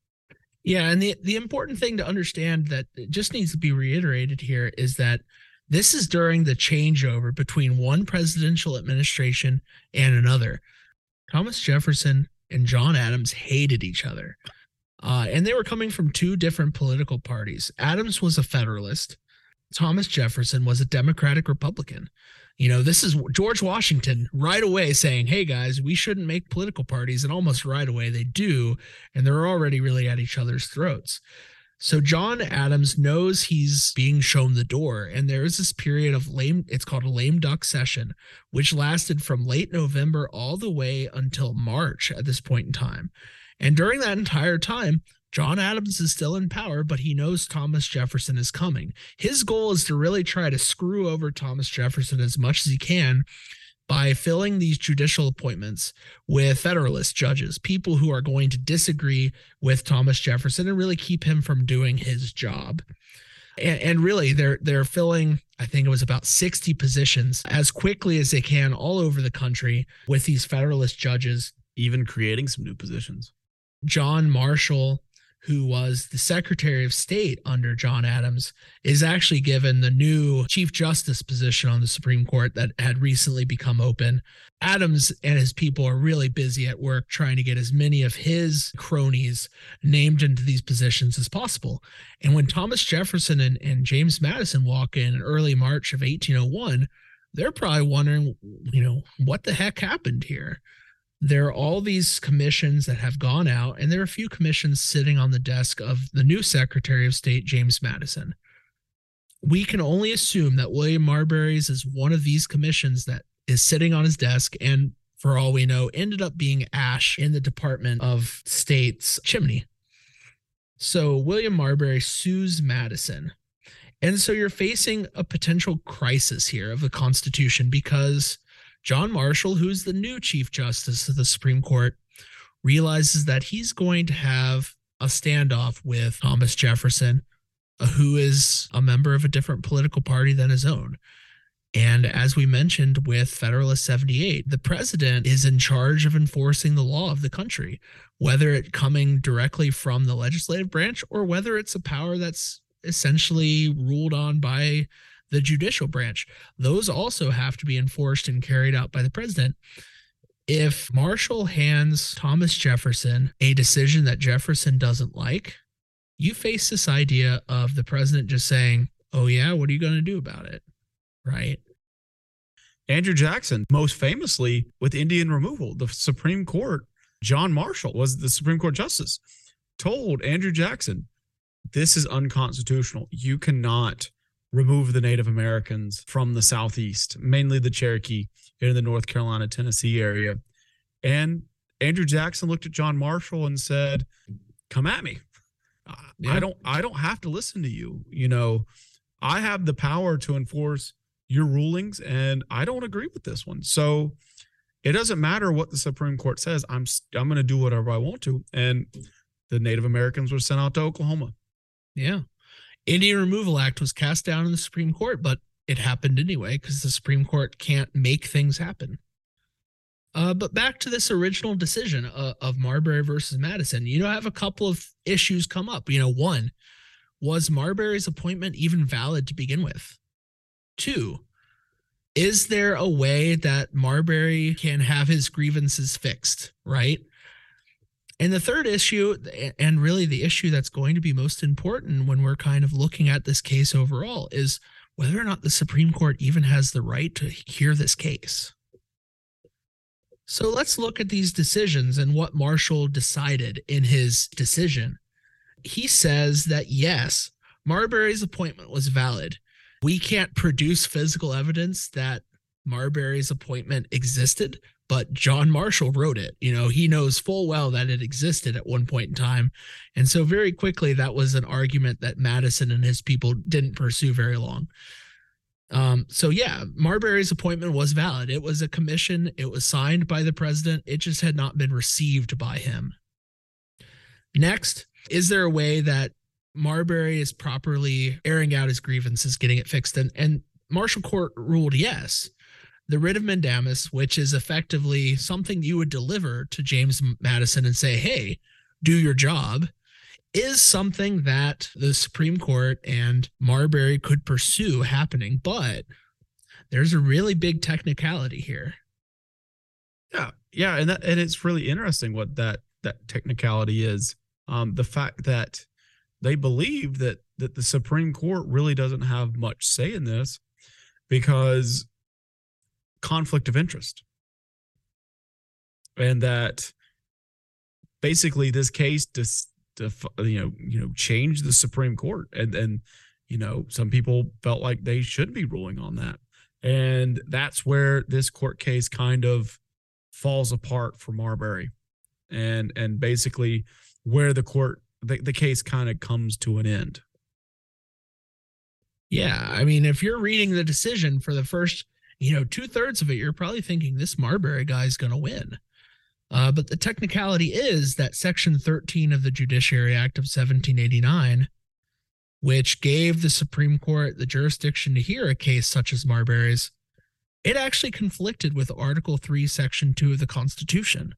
Speaker 1: Yeah, and the the important thing to understand that just needs to be reiterated here is that this is during the changeover between one presidential administration and another. Thomas Jefferson and John Adams hated each other. Uh, and they were coming from two different political parties. Adams was a Federalist, Thomas Jefferson was a Democratic Republican. You know, this is George Washington right away saying, hey guys, we shouldn't make political parties. And almost right away they do. And they're already really at each other's throats. So John Adams knows he's being shown the door, and there is this period of lame. It's called a lame duck session, which lasted from late November all the way until March at this point in time. And during that entire time, John Adams is still in power, but he knows Thomas Jefferson is coming. His goal is to really try to screw over Thomas Jefferson as much as he can by filling these judicial appointments with Federalist judges, people who are going to disagree with Thomas Jefferson and really keep him from doing his job. And, and, really, they're they're filling. I think it was about sixty positions as quickly as they can all over the country with these Federalist judges,
Speaker 2: even creating some new positions.
Speaker 1: John Marshall who was the Secretary of State under John Adams, is actually given the new Chief Justice position on the Supreme Court that had recently become open. Adams and his people are really busy at work trying to get as many of his cronies named into these positions as possible. And when Thomas Jefferson and, and James Madison walk in in early March of 1801, they're probably wondering, you know, what the heck happened here? there are all these commissions that have gone out, and there are a few commissions sitting on the desk of the new Secretary of State, James Madison. We can only assume that William Marbury's is one of these commissions that is sitting on his desk and, for all we know, ended up being ash in the Department of State's chimney. So William Marbury sues Madison. And so you're facing a potential crisis here of the Constitution because John Marshall, who's the new Chief Justice of the Supreme Court, realizes that he's going to have a standoff with Thomas Jefferson, uh, who is a member of a different political party than his own. And as we mentioned with Federalist 78, the president is in charge of enforcing the law of the country, whether it coming directly from the legislative branch or whether it's a power that's essentially ruled on by the judicial branch. Those also have to be enforced and carried out by the president. If Marshall hands Thomas Jefferson a decision that Jefferson doesn't like, you face this idea of the president just saying, Oh, yeah, what are you going to do about it? Right.
Speaker 2: Andrew Jackson, most famously with Indian removal, the Supreme Court, John Marshall was the Supreme Court justice, told Andrew Jackson, This is unconstitutional. You cannot remove the Native Americans from the Southeast, mainly the Cherokee in the North Carolina, Tennessee area. And Andrew Jackson looked at John Marshall and said, "Come at me. I, yeah. I don't I don't have to listen to you. You know, I have the power to enforce your rulings and I don't agree with this one." So it doesn't matter what the Supreme Court says. I'm I'm going to do whatever I want to. And the Native Americans were sent out to Oklahoma.
Speaker 1: Yeah. Indian Removal Act was cast down in the Supreme Court, but it happened anyway because the Supreme Court can't make things happen. Uh, but back to this original decision uh, of Marbury versus Madison, you know, I have a couple of issues come up. You know, one, was Marbury's appointment even valid to begin with? Two, is there a way that Marbury can have his grievances fixed, right? And the third issue, and really the issue that's going to be most important when we're kind of looking at this case overall, is whether or not the Supreme Court even has the right to hear this case. So let's look at these decisions and what Marshall decided in his decision. He says that yes, Marbury's appointment was valid. We can't produce physical evidence that Marbury's appointment existed, but John Marshall wrote it. You know, he knows full well that it existed at one point in time. And so, very quickly, that was an argument that Madison and his people didn't pursue very long. Um, so, yeah, Marbury's appointment was valid. It was a commission, it was signed by the president, it just had not been received by him. Next, is there a way that Marbury is properly airing out his grievances, getting it fixed? And, and Marshall Court ruled yes the writ of mandamus, which is effectively something you would deliver to James Madison and say, hey, do your job, is something that the Supreme Court and Marbury could pursue happening. But there's a really big technicality here.
Speaker 2: Yeah. Yeah. And that, and it's really interesting what that, that technicality is. Um, the fact that they believe that, that the Supreme Court really doesn't have much say in this because conflict of interest. And that basically this case dis, def, you know, you know, changed the Supreme Court. And and, you know, some people felt like they should be ruling on that. And that's where this court case kind of falls apart for Marbury. And and basically where the court the, the case kind of comes to an end.
Speaker 1: Yeah, I mean, if you're reading the decision for the first you know, two thirds of it, you're probably thinking this Marbury guy is going to win. Uh, but the technicality is that Section 13 of the Judiciary Act of 1789, which gave the Supreme Court the jurisdiction to hear a case such as Marbury's, it actually conflicted with Article 3, Section 2 of the Constitution.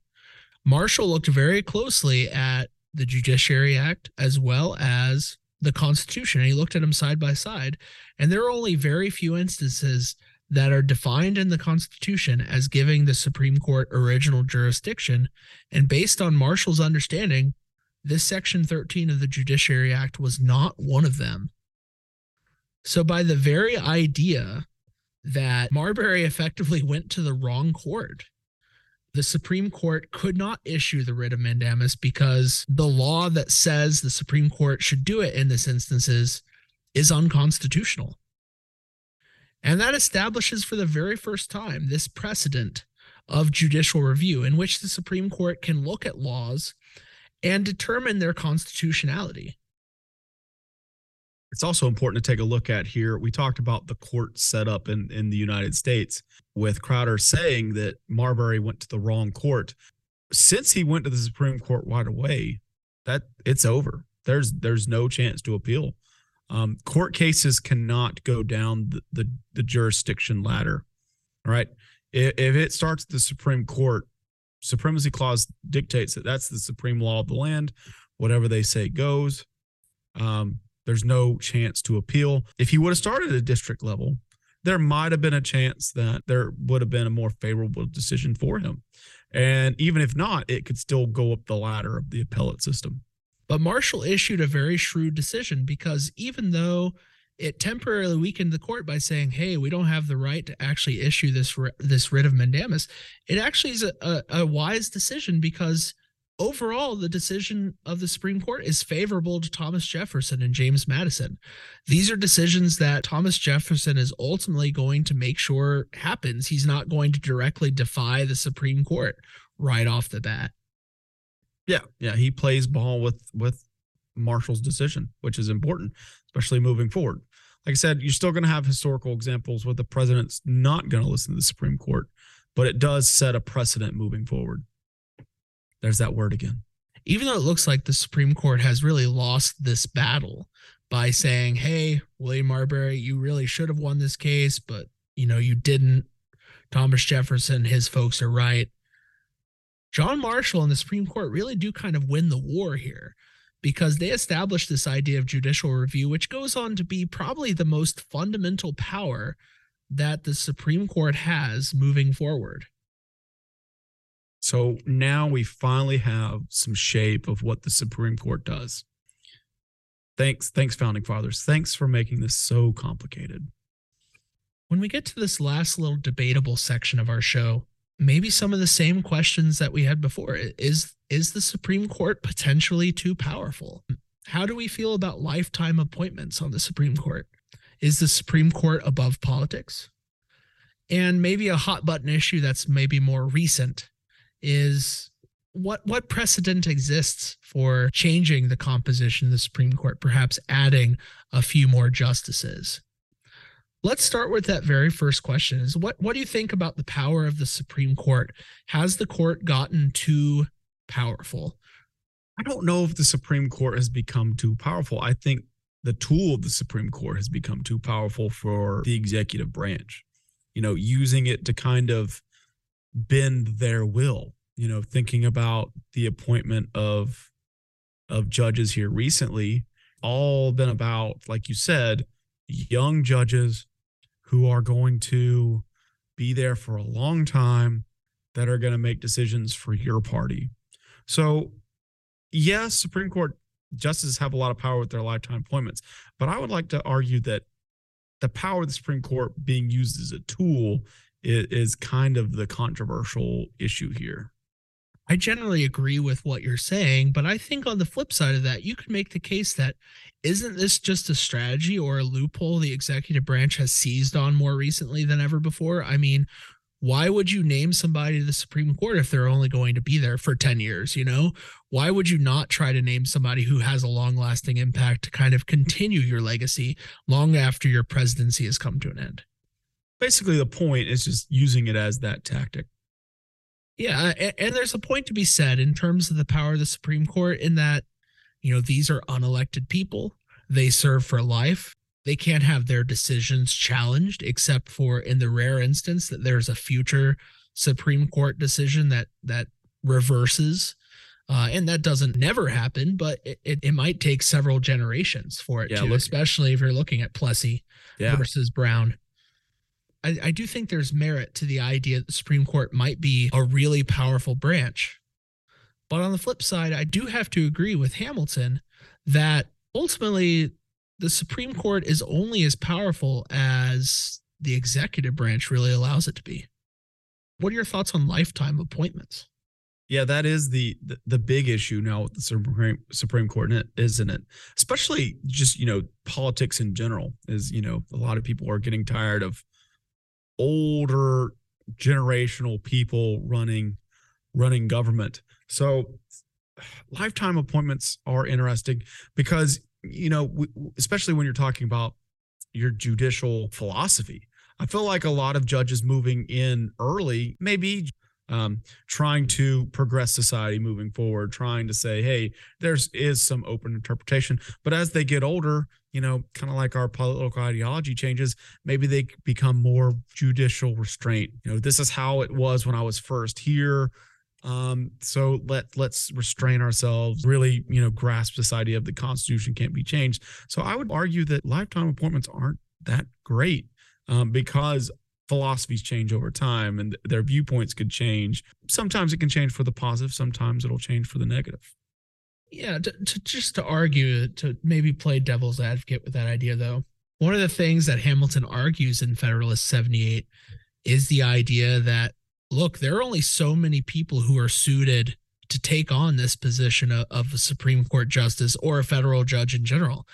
Speaker 1: Marshall looked very closely at the Judiciary Act as well as the Constitution, and he looked at them side by side. And there are only very few instances that are defined in the Constitution as giving the Supreme Court original jurisdiction. And based on Marshall's understanding, this Section 13 of the Judiciary Act was not one of them. So, by the very idea that Marbury effectively went to the wrong court, the Supreme Court could not issue the writ of mandamus because the law that says the Supreme Court should do it in this instance is unconstitutional. And that establishes for the very first time this precedent of judicial review in which the Supreme Court can look at laws and determine their constitutionality.
Speaker 2: It's also important to take a look at here. We talked about the court setup in, in the United States with Crowder saying that Marbury went to the wrong court. Since he went to the Supreme Court right away, that it's over. There's there's no chance to appeal. Um, court cases cannot go down the, the, the jurisdiction ladder. All right. If, if it starts at the Supreme Court, Supremacy Clause dictates that that's the supreme law of the land. Whatever they say goes. Um, there's no chance to appeal. If he would have started at district level, there might have been a chance that there would have been a more favorable decision for him. And even if not, it could still go up the ladder of the appellate system.
Speaker 1: But Marshall issued a very shrewd decision because even though it temporarily weakened the court by saying, "Hey, we don't have the right to actually issue this this writ of mandamus," it actually is a, a, a wise decision because overall the decision of the Supreme Court is favorable to Thomas Jefferson and James Madison. These are decisions that Thomas Jefferson is ultimately going to make sure happens. He's not going to directly defy the Supreme Court right off the bat.
Speaker 2: Yeah, yeah, he plays ball with with Marshall's decision, which is important, especially moving forward. Like I said, you're still going to have historical examples where the president's not going to listen to the Supreme Court, but it does set a precedent moving forward. There's that word again.
Speaker 1: Even though it looks like the Supreme Court has really lost this battle by saying, "Hey, William Marbury, you really should have won this case, but you know you didn't. Thomas Jefferson, his folks are right." John Marshall and the Supreme Court really do kind of win the war here because they established this idea of judicial review, which goes on to be probably the most fundamental power that the Supreme Court has moving forward.
Speaker 2: So now we finally have some shape of what the Supreme Court does. Thanks, thanks, founding fathers. Thanks for making this so complicated.
Speaker 1: When we get to this last little debatable section of our show, maybe some of the same questions that we had before. Is is the Supreme Court potentially too powerful? How do we feel about lifetime appointments on the Supreme Court? Is the Supreme Court above politics? And maybe a hot button issue that's maybe more recent is what what precedent exists for changing the composition of the Supreme Court, perhaps adding a few more justices Let's start with that very first question is what what do you think about the power of the Supreme Court? Has the court gotten too powerful?
Speaker 2: I don't know if the Supreme Court has become too powerful. I think the tool of the Supreme Court has become too powerful for the executive branch. You know, using it to kind of bend their will. You know, thinking about the appointment of of judges here recently, all been about, like you said, young judges who are going to be there for a long time that are going to make decisions for your party. So, yes, Supreme Court justices have a lot of power with their lifetime appointments, but I would like to argue that the power of the Supreme Court being used as a tool is, is kind of the controversial issue here.
Speaker 1: I generally agree with what you're saying, but I think on the flip side of that, you could make the case that isn't this just a strategy or a loophole the executive branch has seized on more recently than ever before? I mean, why would you name somebody to the Supreme Court if they're only going to be there for 10 years? You know, why would you not try to name somebody who has a long lasting impact to kind of continue your legacy long after your presidency has come to an end?
Speaker 2: Basically, the point is just using it as that tactic.
Speaker 1: Yeah, uh, and, and there's a point to be said in terms of the power of the Supreme Court in that, you know, these are unelected people. They serve for life. They can't have their decisions challenged except for in the rare instance that there's a future Supreme Court decision that that reverses uh, and that doesn't never happen, but it, it, it, might take several generations for it yeah, to, look, especially if you're looking at Plessy yeah. versus Brown. I, I do think there's merit to the idea that the Supreme Court might be a really powerful branch. But on the flip side, I do have to agree with Hamilton that ultimately the Supreme Court is only as powerful as the executive branch really allows it to be. What are your thoughts on lifetime appointments?
Speaker 2: Yeah, that is the the, the big issue now with the Supreme Supreme Court, isn't it? Especially just you know politics in general is you know a lot of people are getting tired of older generational people running running government. So lifetime appointments are interesting because you know especially when you're talking about your judicial philosophy. I feel like a lot of judges moving in early maybe um, trying to progress society moving forward, trying to say, hey, there's is some open interpretation. But as they get older, you know, kind of like our political ideology changes, maybe they become more judicial restraint. You know, this is how it was when I was first here. Um, so let let's restrain ourselves, really, you know, grasp this idea of the Constitution can't be changed. So I would argue that lifetime appointments aren't that great um, because philosophies change over time and their viewpoints could change. Sometimes it can change for the positive, sometimes it'll change for the negative.
Speaker 1: Yeah, to, to, just to argue, to maybe play devil's advocate with that idea, though, one of the things that Hamilton argues in Federalist 78 is the idea that, look, there are only so many people who are suited to take on this position of, of a Supreme Court justice or a federal judge in general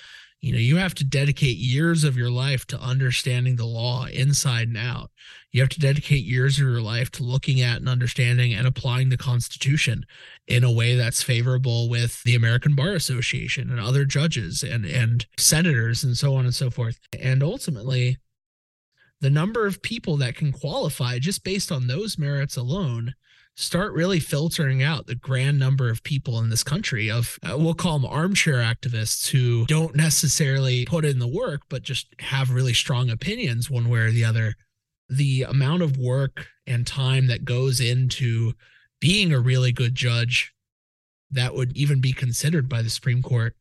Speaker 1: you know you have to dedicate years of your life to understanding the law inside and out you have to dedicate years of your life to looking at and understanding and applying the constitution in a way that's favorable with the american bar association and other judges and and senators and so on and so forth and ultimately the number of people that can qualify just based on those merits alone start really filtering out the grand number of people in this country of uh, we'll call them armchair activists who don't necessarily put in the work but just have really strong opinions one way or the other the amount of work and time that goes into being a really good judge that would even be considered by the supreme court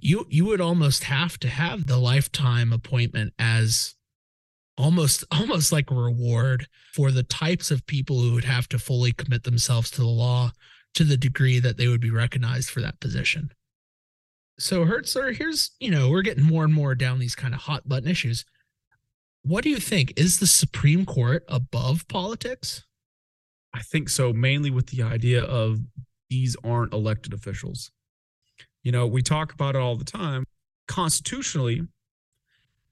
Speaker 1: you you would almost have to have the lifetime appointment as almost almost like a reward for the types of people who would have to fully commit themselves to the law to the degree that they would be recognized for that position. So Hertzler, here's, you know, we're getting more and more down these kind of hot button issues. What do you think? Is the Supreme Court above politics?
Speaker 2: I think so, mainly with the idea of these aren't elected officials. You know, we talk about it all the time. Constitutionally,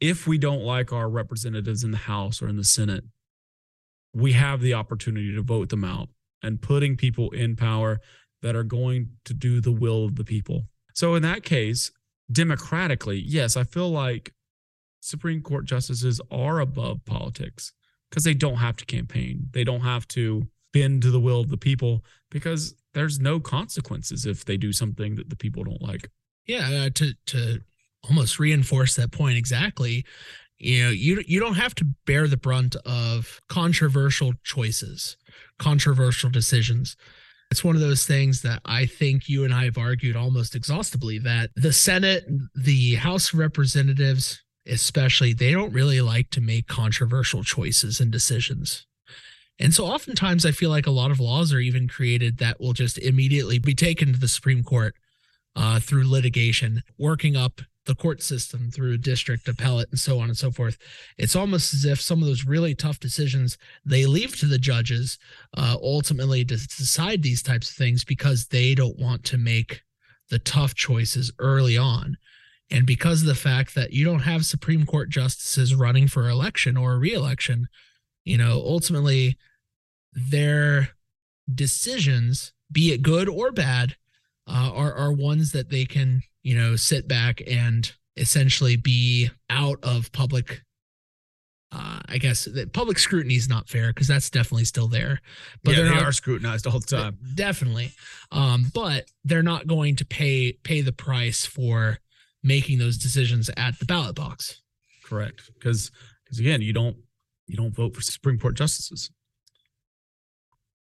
Speaker 2: if we don't like our representatives in the House or in the Senate, we have the opportunity to vote them out and putting people in power that are going to do the will of the people. So, in that case, democratically, yes, I feel like Supreme Court justices are above politics because they don't have to campaign. They don't have to bend to the will of the people because there's no consequences if they do something that the people don't like.
Speaker 1: Yeah, uh, to to almost reinforce that point exactly you know you you don't have to bear the brunt of controversial choices controversial decisions it's one of those things that i think you and i have argued almost exhaustively that the senate the house of representatives especially they don't really like to make controversial choices and decisions and so oftentimes i feel like a lot of laws are even created that will just immediately be taken to the supreme court uh, through litigation working up the court system through district appellate and so on and so forth it's almost as if some of those really tough decisions they leave to the judges uh, ultimately to decide these types of things because they don't want to make the tough choices early on and because of the fact that you don't have supreme court justices running for election or reelection you know ultimately their decisions be it good or bad uh, are are ones that they can you know, sit back and essentially be out of public uh, I guess public scrutiny is not fair because that's definitely still there,
Speaker 2: but yeah, they they not, are scrutinized all the time.
Speaker 1: Definitely, um, but they're not going to pay pay the price for making those decisions at the ballot box.
Speaker 2: Correct, because because again, you don't you don't vote for Supreme Court justices.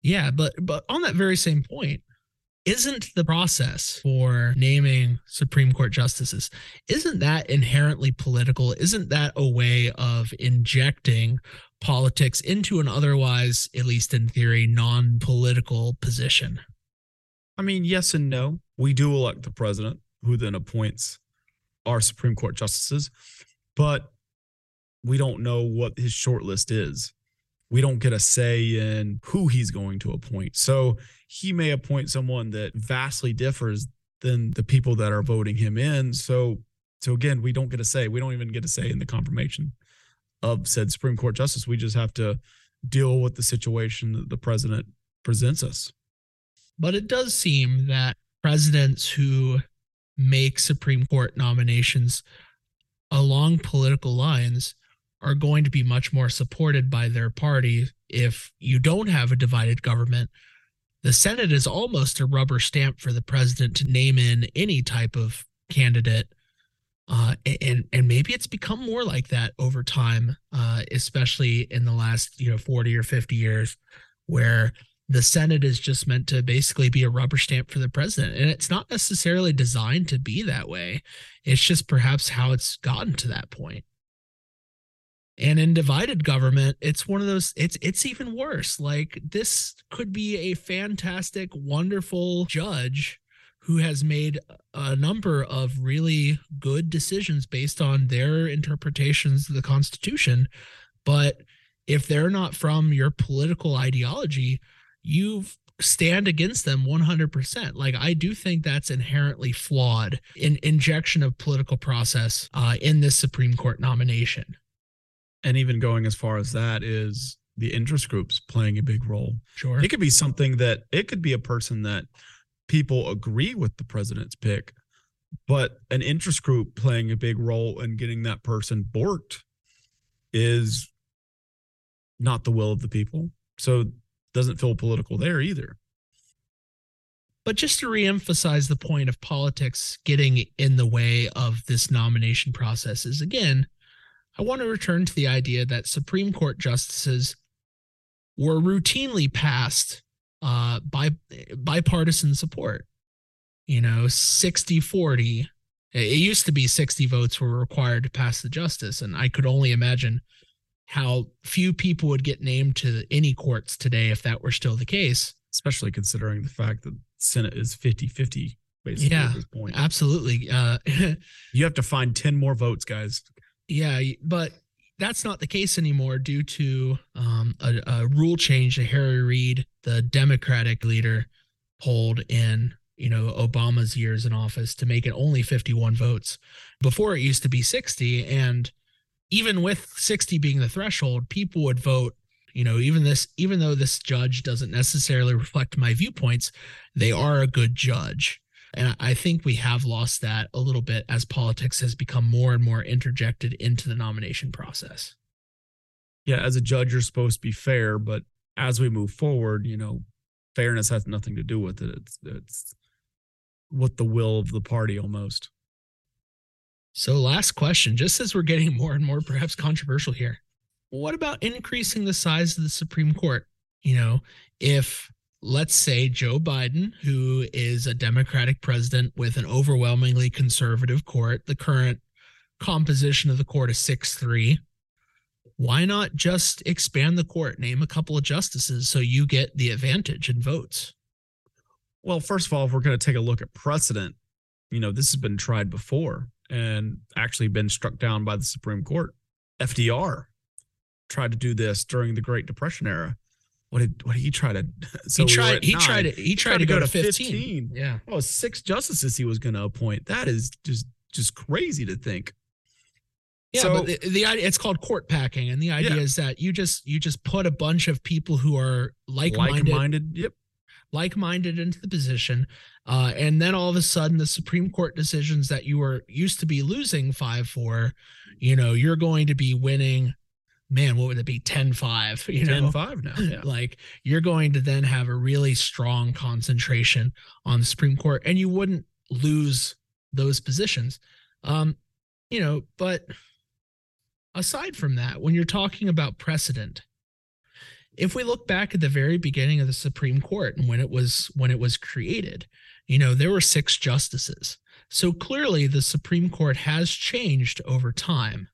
Speaker 1: Yeah, but but on that very same point, isn't the process for naming Supreme Court justices, isn't that inherently political? Isn't that a way of injecting politics into an otherwise, at least in theory, non political position?
Speaker 2: I mean, yes and no. We do elect the president, who then appoints our Supreme Court justices, but we don't know what his short list is we don't get a say in who he's going to appoint. So he may appoint someone that vastly differs than the people that are voting him in. So so again, we don't get a say. We don't even get a say in the confirmation of said Supreme Court justice. We just have to deal with the situation that the president presents us.
Speaker 1: But it does seem that presidents who make Supreme Court nominations along political lines are going to be much more supported by their party if you don't have a divided government. The Senate is almost a rubber stamp for the president to name in any type of candidate. Uh, and and maybe it's become more like that over time, uh, especially in the last you know forty or fifty years, where the Senate is just meant to basically be a rubber stamp for the president, and it's not necessarily designed to be that way. It's just perhaps how it's gotten to that point and in divided government it's one of those it's it's even worse like this could be a fantastic wonderful judge who has made a number of really good decisions based on their interpretations of the constitution but if they're not from your political ideology you stand against them 100% like i do think that's inherently flawed in injection of political process uh, in this supreme court nomination
Speaker 2: and even going as far as that is the interest groups playing a big role. Sure. It could be something that it could be a person that people agree with the president's pick, but an interest group playing a big role in getting that person borked is not the will of the people. So doesn't feel political there either.
Speaker 1: But just to reemphasize the point of politics getting in the way of this nomination process is again, I want to return to the idea that Supreme Court justices were routinely passed uh, by bipartisan support. You know, 60 40. It used to be 60 votes were required to pass the justice. And I could only imagine how few people would get named to any courts today if that were still the case.
Speaker 2: Especially considering the fact that Senate is 50
Speaker 1: 50 basically yeah, Absolutely. Uh,
Speaker 2: you have to find 10 more votes, guys.
Speaker 1: Yeah, but that's not the case anymore due to um, a, a, rule change that Harry Reid, the Democratic leader, pulled in you know Obama's years in office to make it only 51 votes. Before it used to be 60, and even with 60 being the threshold, people would vote. You know, even this, even though this judge doesn't necessarily reflect my viewpoints, they are a good judge. And I think we have lost that a little bit as politics has become more and more interjected into the nomination process.
Speaker 2: Yeah, as a judge, you're supposed to be fair, but as we move forward, you know, fairness has nothing to do with it. It's it's what the will of the party almost.
Speaker 1: So last question, just as we're getting more and more perhaps controversial here. What about increasing the size of the Supreme Court? You know, if let's say Joe Biden, who is a Democratic president with an overwhelmingly conservative court, the current composition of the court is 6 3. Why not just expand the court, name a couple of justices so you get the advantage in votes?
Speaker 2: Well, first of all, if we're going to take a look at precedent, you know, this has been tried before and actually been struck down by the Supreme Court. FDR tried to do this during the Great Depression era what did what did he try to?
Speaker 1: So he tried. We he nine. tried. To, he, tried, tried to, go, to, go to 15. 15. Yeah. Oh,
Speaker 2: six justices he was going to appoint. That is just just crazy to think.
Speaker 1: Yeah, so, but the, the, idea it's called court packing, and the idea yeah. is that you just you just put a bunch of people who are like-minded, like-minded, yep, like-minded into the position, uh, and then all of a sudden the Supreme Court decisions that you were used to be losing five four, you know, you're going to be winning man, what would it be? 10
Speaker 2: 5, you 10, know, 5 now. Yeah.
Speaker 1: like you're going to then have a really strong concentration on the Supreme Court and you wouldn't lose those positions. Um, you know, but aside from that, when you're talking about precedent, if we look back at the very beginning of the Supreme Court and when it was when it was created, you know, there were six justices. So clearly the Supreme Court has changed over time.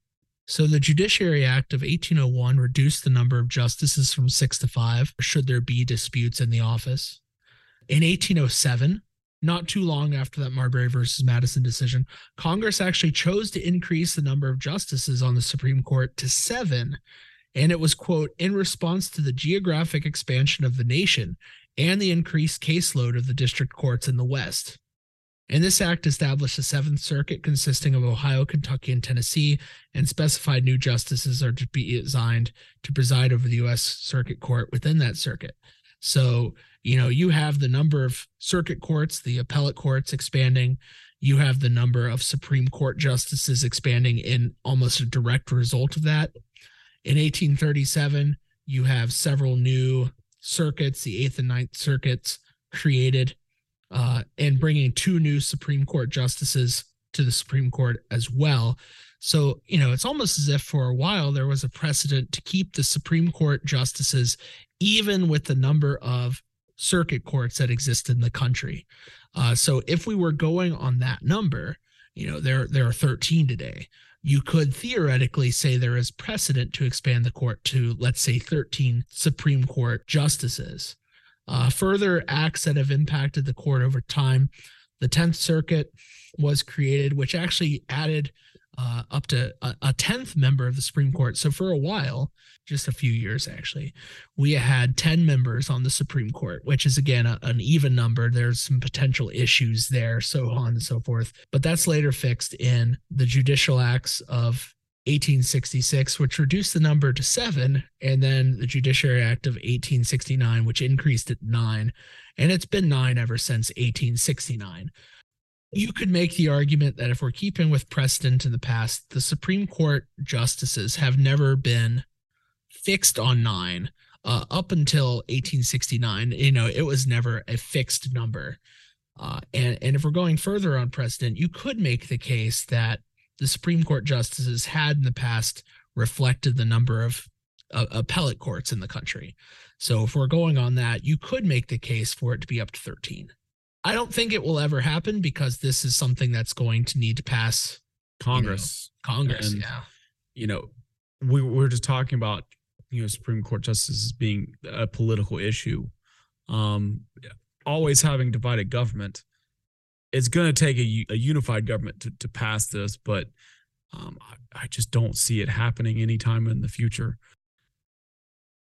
Speaker 1: So the Judiciary Act of 1801 reduced the number of justices from six to five, should there be disputes in the office. In 1807, not too long after that Marbury versus Madison decision, Congress actually chose to increase the number of justices on the Supreme Court to seven. And it was, quote, in response to the geographic expansion of the nation and the increased caseload of the district courts in the West. And this act established the Seventh Circuit consisting of Ohio, Kentucky, and Tennessee, and specified new justices are to be assigned to preside over the U.S. Circuit Court within that circuit. So, you know, you have the number of circuit courts, the appellate courts expanding. You have the number of Supreme Court justices expanding in almost a direct result of that. In 1837, you have several new circuits, the Eighth and Ninth Circuits created uh, and bringing two new Supreme Court justices to the Supreme Court as well. So, you know, it's almost as if for a while there was a precedent to keep the Supreme Court justices, even with the number of circuit courts that exist in the country. Uh, so, if we were going on that number, you know, there, there are 13 today. You could theoretically say there is precedent to expand the court to, let's say, 13 Supreme Court justices. Uh, further acts that have impacted the court over time. The 10th Circuit was created, which actually added uh, up to a 10th member of the Supreme Court. So, for a while, just a few years actually, we had 10 members on the Supreme Court, which is again a, an even number. There's some potential issues there, so on and so forth. But that's later fixed in the judicial acts of 1866, which reduced the number to seven, and then the Judiciary Act of 1869, which increased it nine. And it's been nine ever since 1869. You could make the argument that if we're keeping with precedent in the past, the Supreme Court justices have never been fixed on nine uh, up until 1869. You know, it was never a fixed number. Uh, and, and if we're going further on precedent, you could make the case that the Supreme Court justices had in the past reflected the number of uh, appellate courts in the country. So if we're going on that, you could make the case for it to be up to 13. I don't think it will ever happen because this is something that's going to need to pass
Speaker 2: Congress.
Speaker 1: You know, Congress, and, yeah.
Speaker 2: You know, we were just talking about you know Supreme Court justices being a political issue. Um, always having divided government it's going to take a, a, unified government to, to pass this, but um, I, I just don't see it happening anytime in the future.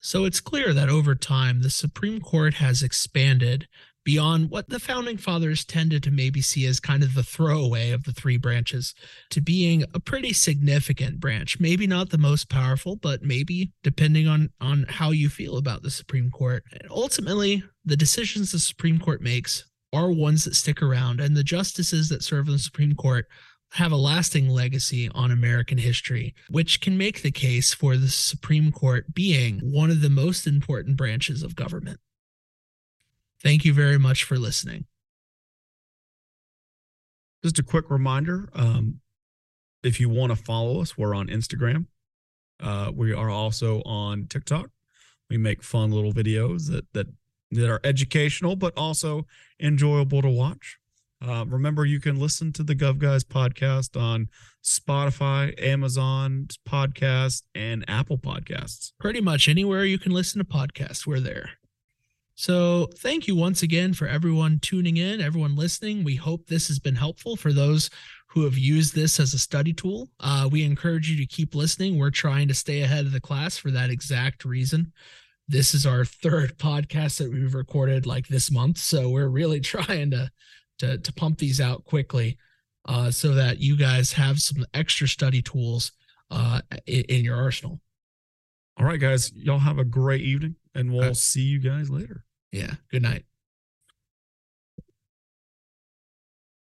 Speaker 1: So it's clear that over time, the Supreme Court has expanded beyond what the founding fathers tended to maybe see as kind of the throwaway of the three branches to being a pretty significant branch maybe not the most powerful but maybe depending on on how you feel about the supreme court and ultimately the decisions the supreme court makes are ones that stick around, and the justices that serve on the Supreme Court have a lasting legacy on American history, which can make the case for the Supreme Court being one of the most important branches of government. Thank you very much for listening.
Speaker 2: Just a quick reminder um, if you want to follow us, we're on Instagram. Uh, we are also on TikTok. We make fun little videos that that that are educational but also enjoyable to watch. Uh, remember, you can listen to the Gov Guys podcast on Spotify, Amazon Podcast, and Apple Podcasts.
Speaker 1: Pretty much anywhere you can listen to podcasts, we're there. So, thank you once again for everyone tuning in, everyone listening. We hope this has been helpful for those who have used this as a study tool. Uh, we encourage you to keep listening. We're trying to stay ahead of the class for that exact reason this is our third podcast that we've recorded like this month so we're really trying to to, to pump these out quickly uh, so that you guys have some extra study tools uh, in, in, your arsenal
Speaker 2: all right guys y'all have a great evening and we'll see you guys later
Speaker 1: yeah good night